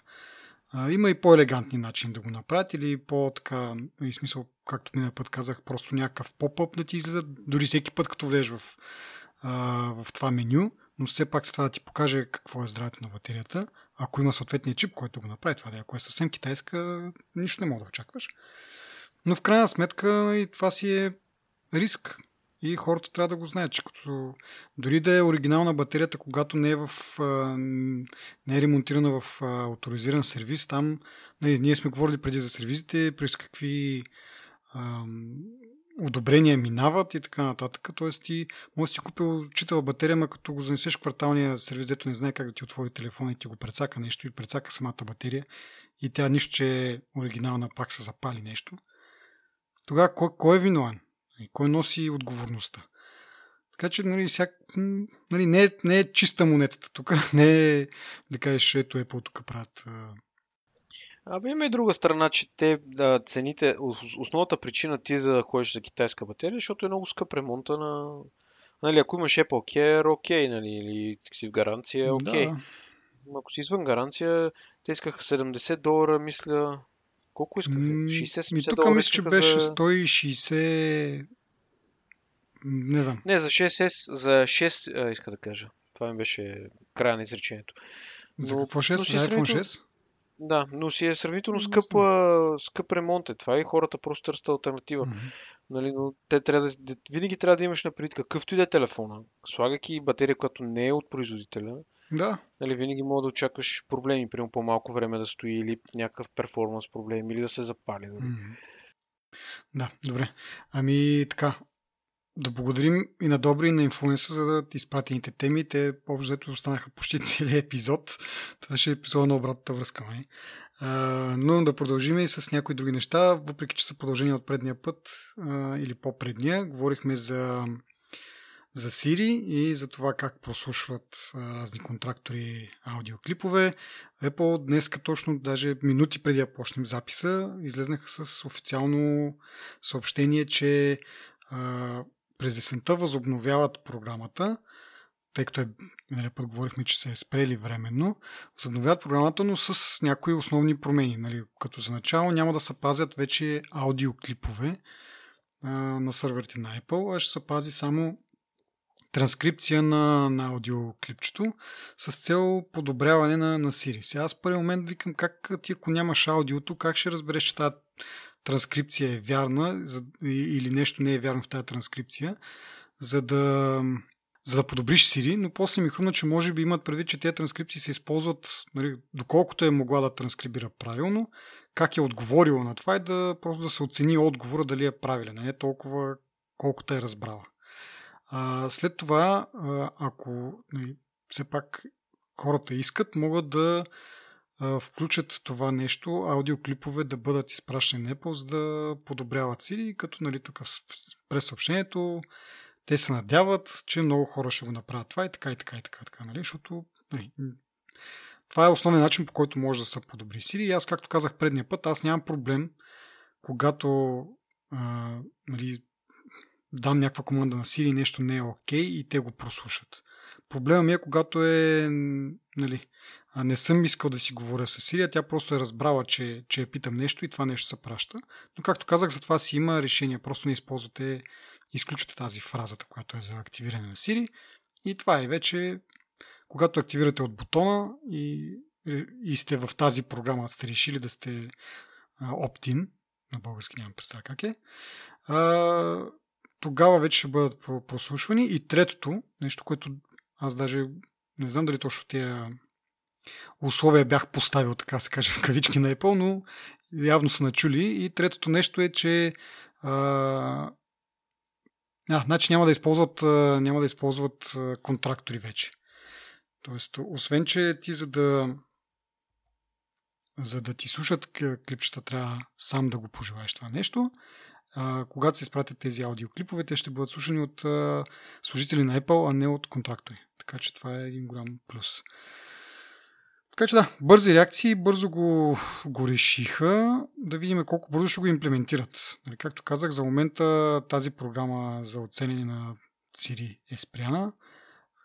Има и по-елегантни начини да го направят или по-така, и смисъл, както миналия път казах, просто някакъв поп-ъп да ти излиза, дори всеки път, като влезеш в, в това меню, но все пак това да ти покаже какво е здравето на батерията. Ако има съответния чип, който го направи това, да ако е съвсем китайска, нищо не мога да очакваш. Но в крайна сметка и това си е риск. И хората трябва да го знаят, че като дори да е оригинална батерията, когато не е, в, не е ремонтирана в авторизиран сервис, там нали, ние сме говорили преди за сервизите, през какви одобрения минават и така нататък. Тоест ти може си купил читава батерия, ма като го занесеш кварталния сервис, дето не знае как да ти отвори телефона и ти го прецака нещо и прецака самата батерия и тя нищо, че е оригинална, пак се запали нещо. Тогава кой, кой е виновен? И Кой носи отговорността? Така че, нали, всяк, нали не, е, не е чиста монетата тук, *laughs* не е да кажеш, ето Apple тук правят. Абе има и друга страна, че те да, цените, ос- основната причина ти да ходиш за китайска батерия, защото е много скъп ремонта на... Нали, ако имаш Apple Care, окей, нали, или си в гаранция, окей. Да, Но Ако си извън гаранция, те искаха 70 долара, мисля. Колко искаха? М, 60-70 И тук долара мисля, че беше за... 160. м, Не знам. Не, за 6S, за 6, а, иска да кажа. Това ми беше края на изречението. За Но- какво но 6? си За iPhone сравнително- 6? Да, но си е сравнително Не скъп, ремонт е това и хората просто търсят альтернатива. Мгм. Нали, но те трябва да, винаги трябва да имаш напред какъвто и да е телефона, слагайки батерия, която не е от производителя, Да, нали, винаги мога да очакваш проблеми, примерно по-малко време да стои или някакъв перформанс проблем или да се запали. Нали. Мгм. Да, добре. Ами така. Да благодарим и на Добри и на инфлуенса за изпратените теми. Те общо останаха почти *laughs* целият епизод. Това ще е епизод на обратната връзка. А, но да продължим и с някои други неща, въпреки че са продължения от предния път или по-предния. Говорихме за, за Siri и за това как прослушват разни контрактори аудиоклипове. Apple днес, точно даже минути преди да почнем записа, излезнаха с официално съобщение, че през есента възобновяват програмата, тъй като е, нали, път говорихме, че се е спрели временно, възобновяват програмата, но с някои основни промени. Нали, като за начало няма да се пазят вече аудиоклипове а, на сърверите на Apple, а ще се пази само транскрипция на, на аудиоклипчето с цел подобряване на, на Siri. Сега аз в първи момент викам как ти ако нямаш аудиото, как ще разбереш, че тази транскрипция е вярна или нещо не е вярно в тази транскрипция, за да, за да подобриш Siri, но после ми хрумна, че може би имат предвид, че тези транскрипции се използват, нали, доколкото е могла да транскрибира правилно, как е отговорила на това и да просто да се оцени отговора дали е правилен, не толкова колкото е разбрала. А, след това, ако нали, все пак хората искат, могат да включат това нещо, аудиоклипове да бъдат изпращани на Apple, за да подобряват Siri, като нали, тук през съобщението те се надяват, че много хора ще го направят това и така и така и така, така нали, защото нали, това е основният начин по който може да се подобри Siri и аз, както казах предния път, аз нямам проблем, когато а, нали, дам някаква команда на Siri и нещо не е окей okay, и те го прослушат. Проблема ми е, когато е, нали, не съм искал да си говоря с Сирия, тя просто е разбрала, че, че я питам нещо и това нещо се праща. Но както казах, за това си има решение. Просто не използвате, изключвате тази фразата, която е за активиране на Siri. И това е вече, когато активирате от бутона и, и сте в тази програма, сте решили да сте opt-in, на български нямам представа как е, а, тогава вече ще бъдат прослушвани. И третото, нещо, което аз даже не знам дали точно тия условия бях поставил, така се каже, в кавички на Apple, но явно са начули. И третото нещо е, че а, а, значи няма да използват, няма да използват контрактори вече. Тоест, освен, че ти за да за да ти слушат клипчета, трябва сам да го пожелаеш това нещо. А, когато се изпратят тези аудиоклипове, те ще бъдат слушани от а, служители на Apple, а не от контрактори. Така че това е един голям плюс. Така че да, бързи реакции, бързо го, го решиха. Да видим колко бързо ще го имплементират. Нали, както казах, за момента тази програма за оценение на Siri е спряна.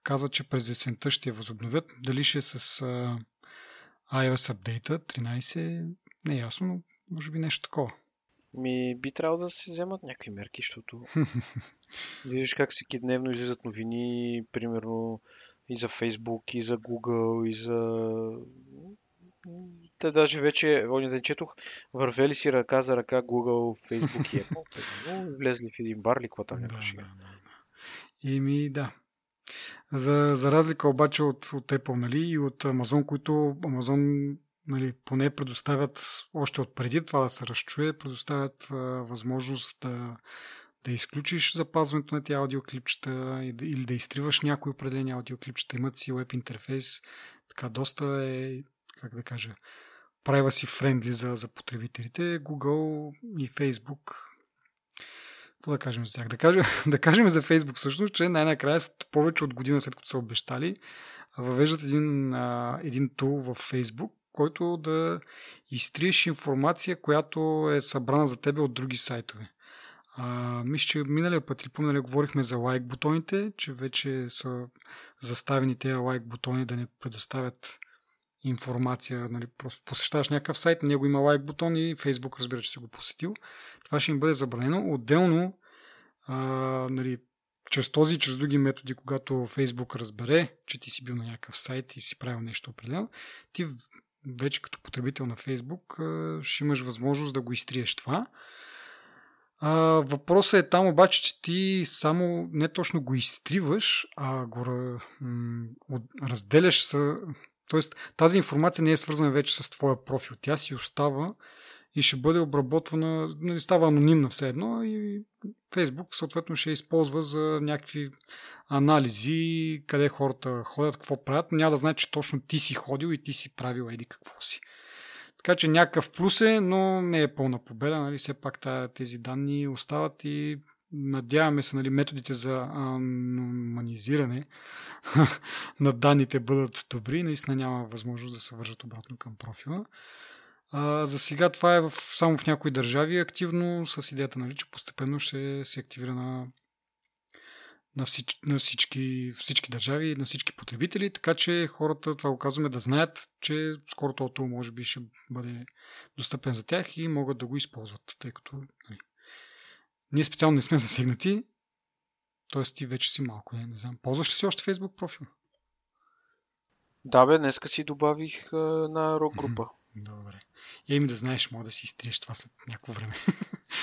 Казва, че през есента ще я възобновят. Дали ще е с uh, iOS апдейта 13, не е ясно, но може би нещо такова. Ми би трябвало да се вземат някакви мерки, защото *laughs* виждаш как всеки дневно излизат новини, примерно и за Facebook, и за Google, и за... Те даже вече, оня ден четох, вървели си ръка за ръка Google, Facebook и Apple. *laughs* Но влезли в един бар ли, какво там някаква да, да, да. Да. За, за разлика обаче от, от Apple нали, и от Amazon, които Amazon нали, поне предоставят още от преди това да се разчуе, предоставят а, възможност да да изключиш запазването на тези аудиоклипчета или да изтриваш някои определени аудиоклипчета. Имат си веб интерфейс, така доста е, как да кажа, privacy friendly за, за потребителите. Google и Facebook какво да кажем за тях? Да кажем, *laughs* да кажем за Facebook всъщност, че най-накрая повече от година след като са обещали, въвеждат един, един тул в Facebook, който да изтриеш информация, която е събрана за тебе от други сайтове. А, мисля, че миналия път или поминалия говорихме за лайк бутоните, че вече са заставени тези лайк бутони да не предоставят информация. Нали, просто посещаваш някакъв сайт, на него има лайк бутон и Фейсбук разбира, че си го посетил. Това ще им бъде забранено. Отделно, а, нали, чрез този и чрез други методи, когато Фейсбук разбере, че ти си бил на някакъв сайт и си правил нещо определено, ти вече като потребител на Фейсбук ще имаш възможност да го изтриеш това а, въпросът е там обаче, че ти само не точно го изтриваш, а го м- разделяш с... Тоест, тази информация не е свързана вече с твоя профил. Тя си остава и ще бъде обработвана, нали, става анонимна все едно и Фейсбук съответно ще използва за някакви анализи, къде хората ходят, какво правят. Няма да знае, че точно ти си ходил и ти си правил еди какво си. Така че някакъв плюс е, но не е пълна победа. Нали? Все пак тези данни остават и надяваме се нали, методите за аноманизиране *laughs* на данните бъдат добри. Наистина няма възможност да се вържат обратно към профила. А, за сега това е в, само в някои държави активно с идеята, нали, че постепенно ще се активира на, на, всич, на всички, всички държави, на всички потребители, така че хората, това го казваме, да знаят, че скоро това може би ще бъде достъпен за тях и могат да го използват, тъй като нали, ние специално не сме засегнати, т.е. ти вече си малко, не, не знам. Ползваш ли си още Facebook профил? Да, бе, днеска си добавих а, на рок група. Добре. И им да знаеш, мога да си изтриеш това след някакво време.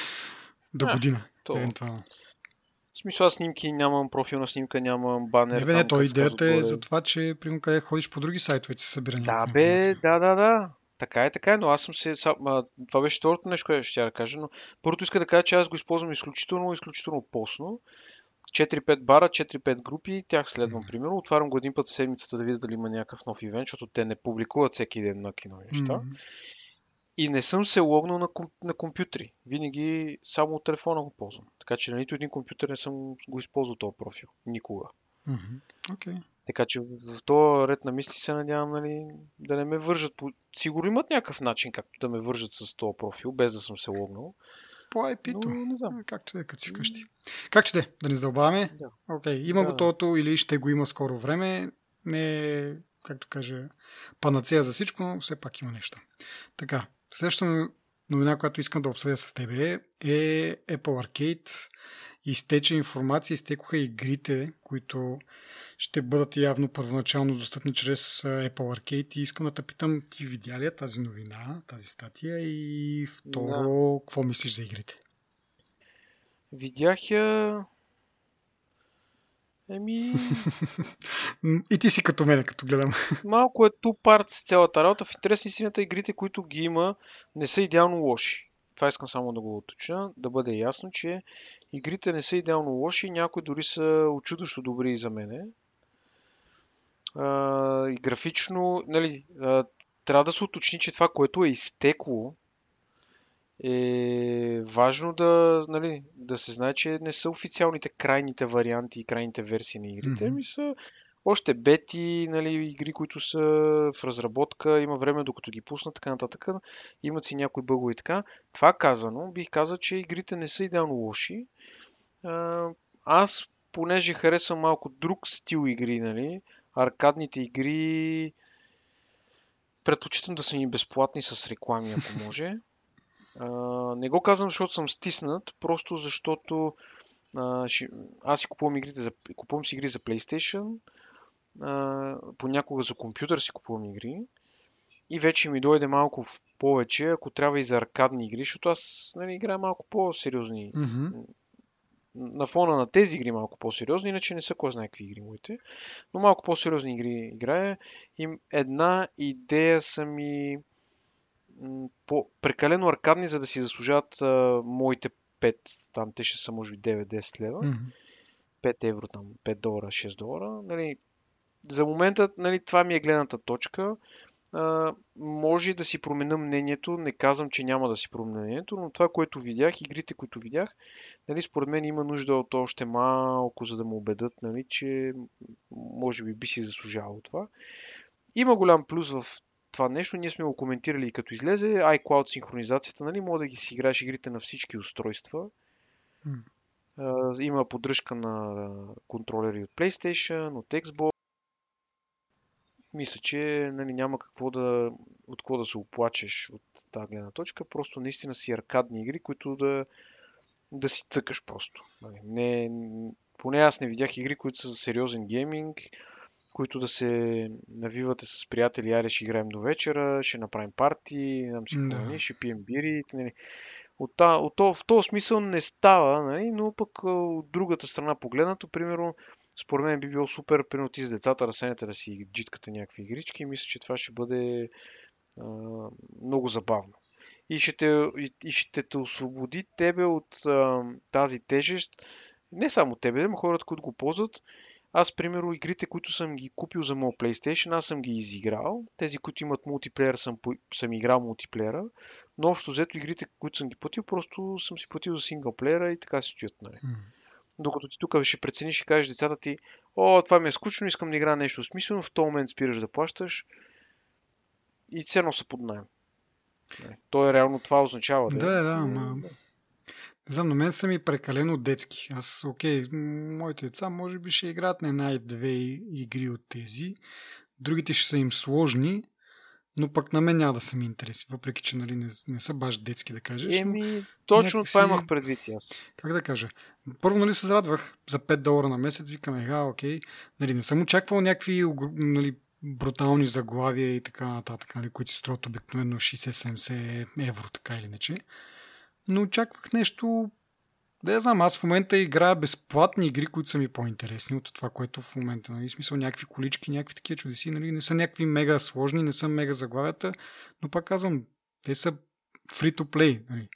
*laughs* До година, то... евентуално. В смисъл, аз снимки нямам профилна снимка, нямам банер. Не, бе, не, то идеята е за това, че, примерно, къде ходиш по други сайтове, се събира Да, бе, да, да, да. Така е, така е, но аз съм се... Това беше второто нещо, което ще я кажа, но първото иска да кажа, че аз го използвам изключително, изключително посно. 4-5 бара, 4-5 групи, тях следвам, примерно. Отварям го един път в седмицата да видя дали има някакъв нов ивент, защото те не публикуват всеки ден на кино неща. Mm-hmm. И не съм се логнал на, комп, на компютри. Винаги само от телефона го ползвам. Така че на нито един компютър не съм го използвал този профил. Никога. Mm-hmm. Okay. Така че в този ред на мисли се надявам нали, да не ме вържат. Сигурно имат някакъв начин както да ме вържат с този профил, без да съм се логнал. По IP-то. Но, не знам. Както да е, като си вкъщи. Както да е, да не задълбаваме. Да. Okay. Има да. го тото или ще го има скоро време. Не е, както кажа, панацея за всичко, но все пак има нещо. Така, следващата новина, която искам да обсъдя с теб е Apple Arcade. Изтече информация, изтекоха игрите, които ще бъдат явно първоначално достъпни чрез Apple Arcade и искам да те питам, ти видя ли тази новина, тази статия и второ, да. какво мислиш за игрите? Видях я... Еми... и ти си като мене, като гледам. Малко е ту парт с цялата работа. В интересни сината игрите, които ги има, не са идеално лоши. Това искам само да го уточня, да бъде ясно, че игрите не са идеално лоши, някои дори са очудващо добри за мене а, и графично, нали, а, трябва да се уточни, че това, което е изтекло, е важно да, нали, да се знае, че не са официалните крайните варианти и крайните версии на игрите, mm-hmm. ми са още бети, нали, игри, които са в разработка, има време докато ги пуснат, така нататък. Имат си някои бъгове и така. Това казано, бих казал, че игрите не са идеално лоши. Аз, понеже харесвам малко друг стил игри, нали, аркадните игри предпочитам да са ни безплатни с реклами, ако *laughs* може. А, не го казвам, защото съм стиснат, просто защото а, ши, аз си купувам, игрите за, купувам си игри за PlayStation, а, понякога за компютър си купувам игри и вече ми дойде малко в повече, ако трябва и за аркадни игри, защото аз нали, играя малко по-сериозни mm-hmm на фона на тези игри малко по-сериозни, иначе не са кой знае какви игри моите, но малко по-сериозни игри играя. И една идея са ми по, прекалено аркадни, за да си заслужават а, моите 5, там те ще са може би 9-10 лева. Mm-hmm. 5 евро, там 5 долара, 6 долара. Нали, за момента нали, това ми е гледната точка а, може да си променя мнението. Не казвам, че няма да си променя мнението, но това, което видях, игрите, които видях, нали, според мен има нужда от още малко, за да му убедат, нали, че може би би си заслужавало това. Има голям плюс в това нещо. Ние сме го коментирали и като излезе. iCloud синхронизацията, нали, може да ги си играеш игрите на всички устройства. Mm. има поддръжка на контролери от PlayStation, от Xbox мисля, че нали, няма какво да, от какво да се оплачеш от тази гледна точка. Просто наистина си аркадни игри, които да, да си цъкаш просто. Нали, не, поне аз не видях игри, които са за сериозен гейминг, които да се навивате с приятели, аре ще играем до вечера, ще направим парти, нам си да. Нали, ще пием бири. Нали. От, та, от, в този смисъл не става, нали, но пък от другата страна погледнато, примерно, според мен би било супер, примерно ти с децата разсенете да си джиткате някакви игрички мисля, че това ще бъде а, много забавно. и ще те, и, и ще те освободи тебе от а, тази тежест. Не само тебе, но хората, които го ползват. Аз, примерно, игрите, които съм ги купил за моят PlayStation, аз съм ги изиграл. Тези, които имат мултиплеер, съм, съм играл мултиплеера. Но общо взето игрите, които съм ги платил, просто съм си платил за синглплеера и така си стоят. Нали. Mm. Докато ти тук ще прецениш и кажеш децата ти, о, това ми е скучно, искам да игра нещо смислено, в този момент спираш да плащаш и ценно са под найем. То е реално това означава. Да, да, да. Ма... Не знам, на мен са ми прекалено детски. Аз, окей, моите деца може би ще играят на една и две игри от тези. Другите ще са им сложни, но пък на мен няма да са ми интереси, въпреки че нали, не, не са баш детски, да кажеш. Еми, точно някакси... това имах предвид аз. Как да кажа? Първо, нали, се зарадвах за 5 долара на месец, викам, ега, окей. Нали, не съм очаквал някакви нали, брутални заглавия и така нататък, нали, които си струват обикновено 60-70 евро, така или иначе. Но очаквах нещо да я знам, аз в момента играя безплатни игри, които са ми по-интересни от това, което в момента. Нали? Смисъл някакви колички, някакви такива чудеси. Нали? Не са някакви мега сложни, не са мега заглавията, но пак казвам, те са free to play. Нали?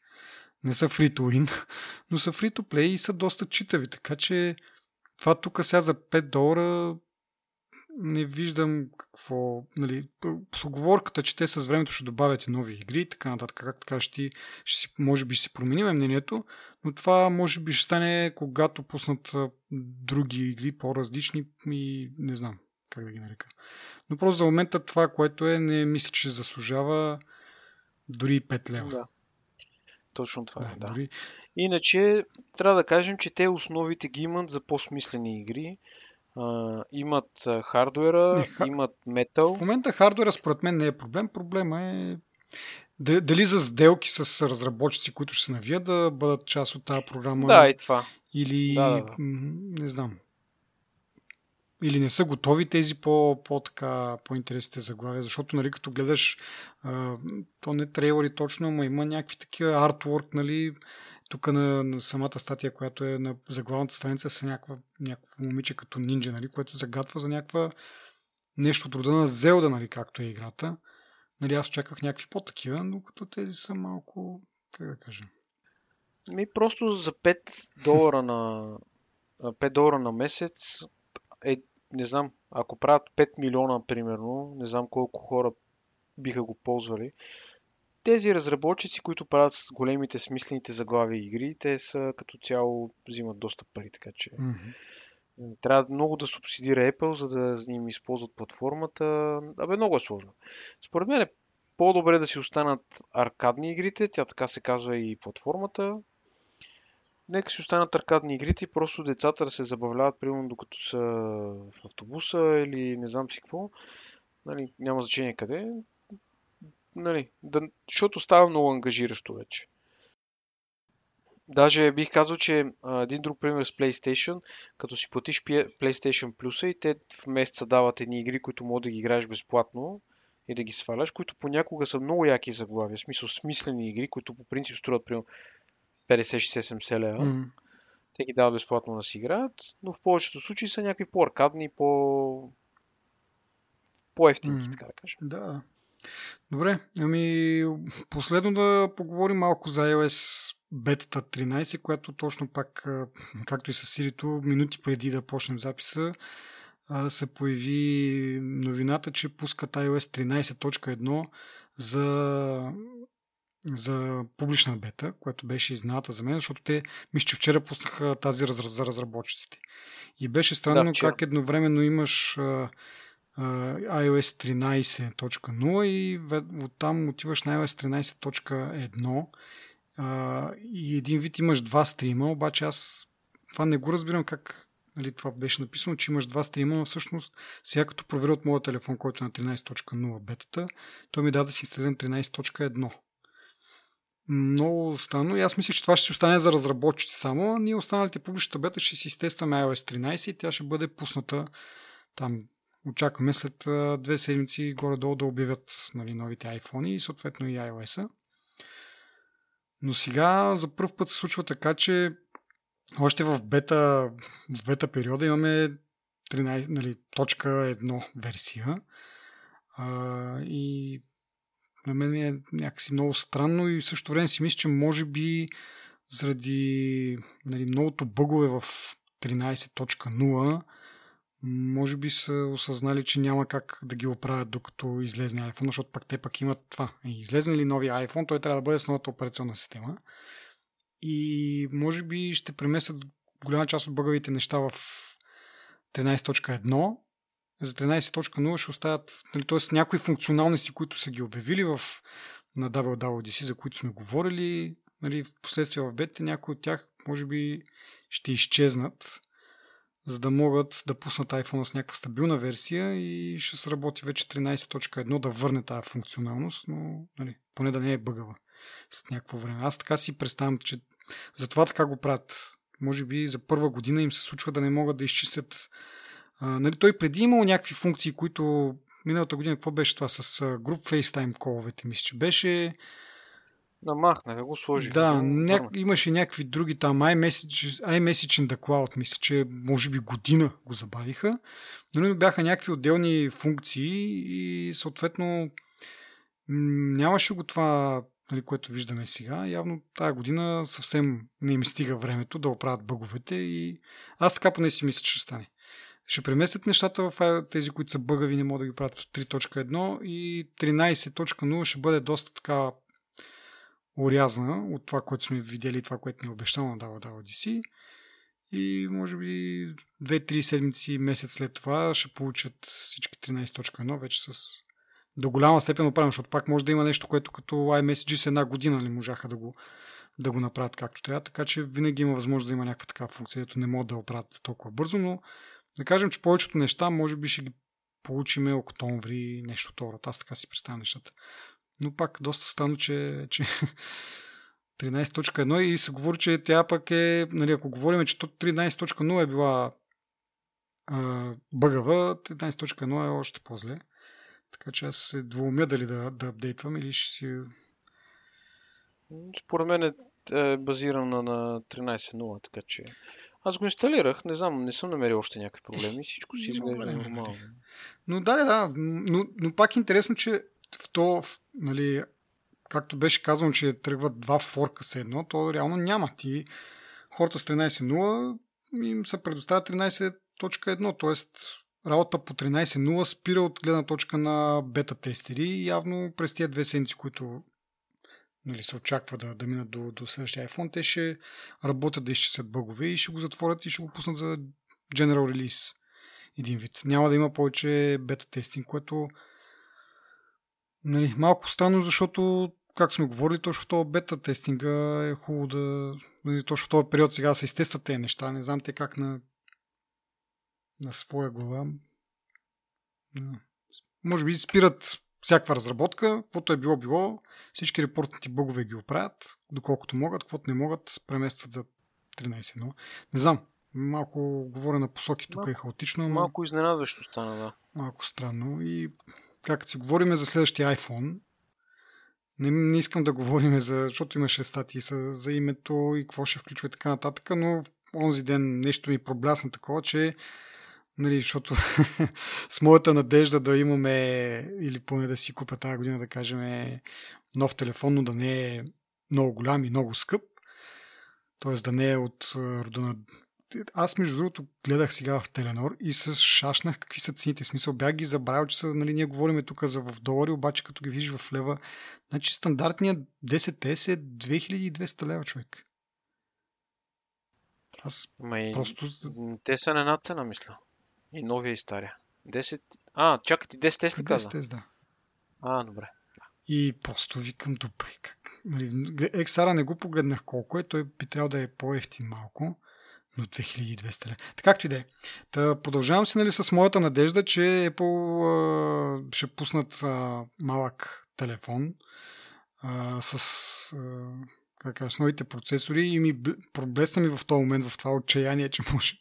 Не са free to win, *laughs* но са free to play и са доста читави. Така че това тук сега за 5 долара не виждам какво, нали, с оговорката, че те с времето ще добавят и нови игри и така нататък, както кажеш ти, ще си, може би ще си променим мнението, но това може би ще стане, когато пуснат други игри, по-различни и не знам как да ги нарека. Но просто за момента това, което е, не мисля, че заслужава дори 5 лева. Да. Точно това да, е, да. Дори... Иначе, трябва да кажем, че те основите ги имат за по-смислени игри Uh, имат хардуера, не, имат метал. В момента хардуера според мен не е проблем. Проблема е дали за сделки с разработчици, които ще се навият да бъдат част от тази програма. Да, и това. Или, да, да, да. не знам, или не са готови тези по, по така, по-интересните заглавия, защото, нали, като гледаш, а, то не трейлери точно, но има някакви такива артворк, нали, тук на, на самата статия, която е на заглавната страница, са някаква, някакво момиче като нинджа, нали, което загатва за някаква нещо от рода на Зелда, нали, както е играта. Нали, аз очаквах някакви по-такива, но като тези са малко, как да кажа. Ми просто за 5 долара на 5 долара на месец е, не знам, ако правят 5 милиона, примерно, не знам колко хора биха го ползвали, тези разработчици, които правят с големите смислените заглави игри, те са като цяло взимат доста пари, така че mm-hmm. трябва много да субсидира Apple, за да им използват платформата. Абе, много е сложно. Според мен е по-добре да си останат аркадни игрите, тя така се казва и платформата. Нека си останат аркадни игрите и просто децата да се забавляват, примерно докато са в автобуса или не знам си какво. Нали, няма значение къде нали, да, защото става много ангажиращо вече. Даже бих казал, че а, един друг пример с PlayStation, като си платиш PlayStation Plus и те в месеца дават едни игри, които може да ги играеш безплатно и да ги сваляш, които понякога са много яки заглавия, в смисъл смислени игри, които по принцип струват примерно 50-60-70 лева. Mm. Те ги дават безплатно да си играят, но в повечето случаи са някакви по-аркадни, по... по-ефтинки, mm. така да кажем. Да. Добре, ами последно да поговорим малко за iOS бетата 13, която точно пак, както и с Сирито, минути преди да почнем записа, се появи новината, че пускат iOS 13.1 за, за публична бета, която беше изната за мен, защото те, мисля, че вчера пуснаха тази за разработчиците. И беше странно да, как едновременно имаш iOS 13.0 и оттам отиваш на iOS 13.1 и един вид имаш два стрима, обаче аз това не го разбирам как нали, това беше написано, че имаш два стрима, но всъщност сега като проверя от моя телефон, който е на 13.0 бетата, той ми даде да си инсталирам 13.1. Много странно. И аз мислех, че това ще си остане за разработчици само, а ние останалите публичната бета ще си изтестваме iOS 13 и тя ще бъде пусната там очакваме след две седмици горе-долу да обявят нали, новите iPhone и съответно и iOS-а. Но сега за първ път се случва така, че още в бета, в бета периода имаме 13, нали, точка 1 версия. А, и на мен е някакси много странно и в същото време си мисля, че може би заради нали, многото бъгове в 13.0 може би са осъзнали, че няма как да ги оправят докато излезне iPhone, защото пак те пък имат това. Излезне ли новия iPhone, той трябва да бъде с новата операционна система. И може би ще премесят голяма част от бъгавите неща в 13.1. За 13.0 ще оставят, нали, т.е. някои функционалности, които са ги обявили в, на WWDC, за които сме говорили, нали, в последствие в бетите, някои от тях може би ще изчезнат за да могат да пуснат iPhone с някаква стабилна версия и ще сработи вече 13.1 да върне тази функционалност, но нали, поне да не е бъгава с някакво време. Аз така си представям, че затова така го правят. Може би за първа година им се случва да не могат да изчистят. А, нали, той преди имал някакви функции, които миналата година, какво беше това с Group FaceTime коловете, мисля, че беше Намахнаха го, сложиха. Да, ня... имаше някакви други там, iMessage, iMessage in the Cloud, мисля, че може би година го забавиха, но бяха някакви отделни функции и съответно нямаше го това, нали, което виждаме сега. Явно тази година съвсем не им стига времето да оправят бъговете и аз така поне си мисля, че ще стане. Ще преместят нещата в тези, които са бъгави, не могат да ги правят в 3.1 и 13.0 ще бъде доста така урязана от това, което сме видели, това, което ни е обещано на WWDC. И може би 2-3 седмици, месец след това ще получат всички 13.1 вече с до голяма степен оправено, защото пак може да има нещо, което като iMessage с една година не можаха да го, да го направят както трябва, така че винаги има възможност да има някаква такава функция, ето не могат да оправят толкова бързо, но да кажем, че повечето неща може би ще ги получиме октомври, нещо второ. Аз така си представям нещата. Но пак доста странно, че, че *laughs* 13.1 и се говори, че тя пък е, нали, ако говорим, че 13.0 е била а, бъгава, 13.1 е още по-зле. Така че аз се двумя дали да, да апдейтвам или ще си... Според мен е, е базирана на 13.0, така че... Аз го инсталирах, не знам, не съм намерил още някакви проблеми, всичко си изглежда нормално. Но да, да, но, но пак е интересно, че то, нали, както беше казано, че тръгват два форка с едно, то реално няма. Ти хората с 13.0 им се предоставя 13.1, т.е. работа по 13.0 спира от гледна точка на бета тестери и явно през тия две седмици, които нали, се очаква да, да минат до, до следващия iPhone, те ще работят да изчистят бъгове и ще го затворят и ще го пуснат за General Release един вид. Няма да има повече бета тестинг, което Нали, малко странно, защото, как сме говорили, точно в този бета тестинга е хубаво да... Нали, точно в този период сега се изтестват тези неща. Не знам те как на, на своя глава. Може би спират всякаква разработка, каквото е било било, всички репортните бъгове ги оправят, доколкото могат, каквото не могат, преместват за 13 но Не знам, малко говоря на посоки, тук е хаотично. Малко изненадващо стана, да. Малко странно и както си говорим за следващия iPhone, не, не искам да говорим за, защото имаше статии за, за името и какво ще включва и така нататък, но онзи ден нещо ми проблясна такова, че нали, защото *laughs* с моята надежда да имаме или поне да си купя тази година, да кажем, нов телефон, но да не е много голям и много скъп, т.е. да не е от рода на аз между другото гледах сега в Теленор и се шашнах какви са цените. В смисъл бях ги забравил, че са, нали, ние говорим тук за в долари, обаче като ги видиш в лева, значи стандартният 10S е 2200 лева човек. Аз Май, просто... Те са на една цена, мисля. И новия и стария. 10... А, чакайте, 10 S ли каза? 10 да. А, добре. И просто викам, добре, как... Нали, XR не го погледнах колко е, той би трябвало да е по-ефтин малко но 2200 лева. Както и да е. Та, продължавам се нали, с моята надежда, че Apple а, ще пуснат а, малък телефон а, с, а, как с новите процесори и ми проблесна ми в този момент в това отчаяние, че може,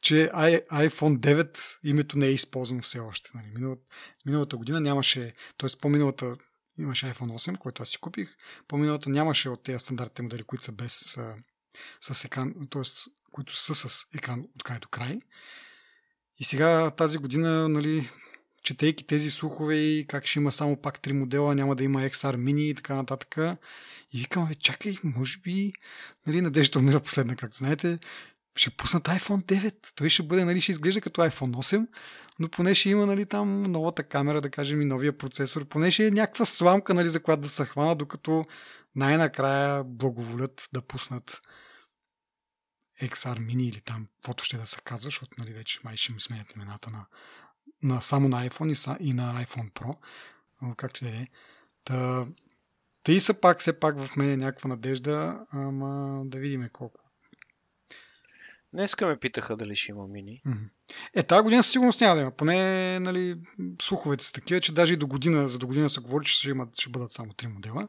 че iPhone 9 името не е използвано все още. Нали. Миналата, миналата година нямаше, т.е. по-миналата имаше iPhone 8, който аз си купих. По-миналата нямаше от тези стандартните модели, които са без с екран, т.е които са с екран от край до край. И сега тази година, нали, четейки тези слухове и как ще има само пак три модела, няма да има XR Mini и така нататък. И викам, бе, чакай, може би, нали, надежда умира последна, както знаете, ще пуснат iPhone 9. Той ще бъде, нали, ще изглежда като iPhone 8, но поне ще има, нали, там новата камера, да кажем, и новия процесор. Поне ще е някаква сламка, нали, за която да се хвана, докато най-накрая благоволят да пуснат XR Mini или там, каквото ще да се казва, защото нали, вече май ще ми сменят имената на, на, само на iPhone и, и на iPhone Pro, както да е. Та, те са пак, все пак в мен е някаква надежда, ама да видим колко. Днеска ме питаха дали ще има мини. Е, тази година със сигурност няма да има. Поне нали, слуховете са такива, че даже и до година, за до година се говори, че ще, имат, ще бъдат само три модела.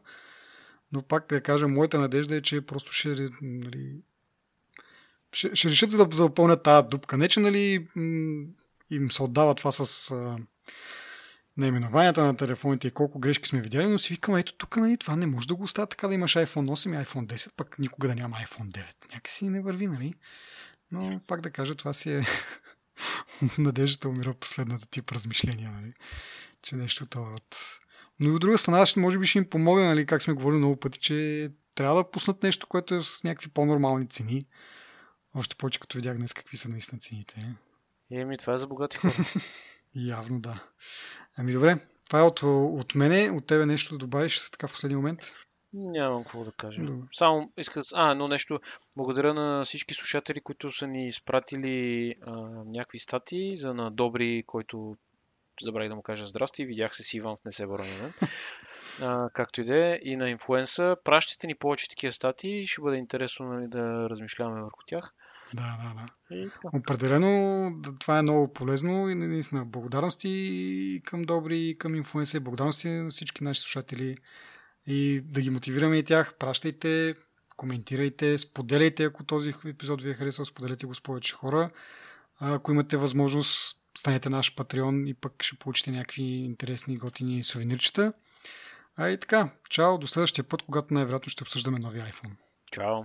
Но пак да кажа, моята надежда е, че просто ще, нали, ще, ще решат да запълнят тази дупка. Не, че нали, им се отдава това с а, наименованията на телефоните и колко грешки сме видяли, но си викам, ето тук нали, това не може да го остава така да имаш iPhone 8 и iPhone 10, пък никога да няма iPhone 9. Някакси не върви, нали? Но пак да кажа, това си е *laughs* надеждата умира последната тип размишления, нали? че нещо това род. Но и от друга страна, ще, може би ще им помогне, нали, как сме говорили много пъти, че трябва да пуснат нещо, което е с някакви по-нормални цени. Още повече като видях днес какви са наистина цените. Еми, това е за богати хора. *laughs* Явно да. Ами добре, това е от, от мене. От тебе нещо да добавиш така в последния момент? Нямам какво да кажа. Добре. Само иска... А, едно нещо. Благодаря на всички слушатели, които са ни изпратили а, някакви статии за на Добри, който забравих да му кажа здрасти. Видях се с Иван в Не се борони а, както и да е, и на инфлуенса. Пращайте ни повече такива статии, ще бъде интересно нали, да размишляваме върху тях. Да, да, да. И, Определено това е много полезно и наистина благодарности към Добри, и към инфлуенса, благодарности на всички наши слушатели и да ги мотивираме и тях. Пращайте, коментирайте, споделяйте, ако този епизод ви е харесал, споделяйте го с повече хора. Ако имате възможност, станете наш патреон и пък ще получите някакви интересни готини сувенирчета. А и така, чао, до следващия път, когато най-вероятно ще обсъждаме нови iPhone. Чао.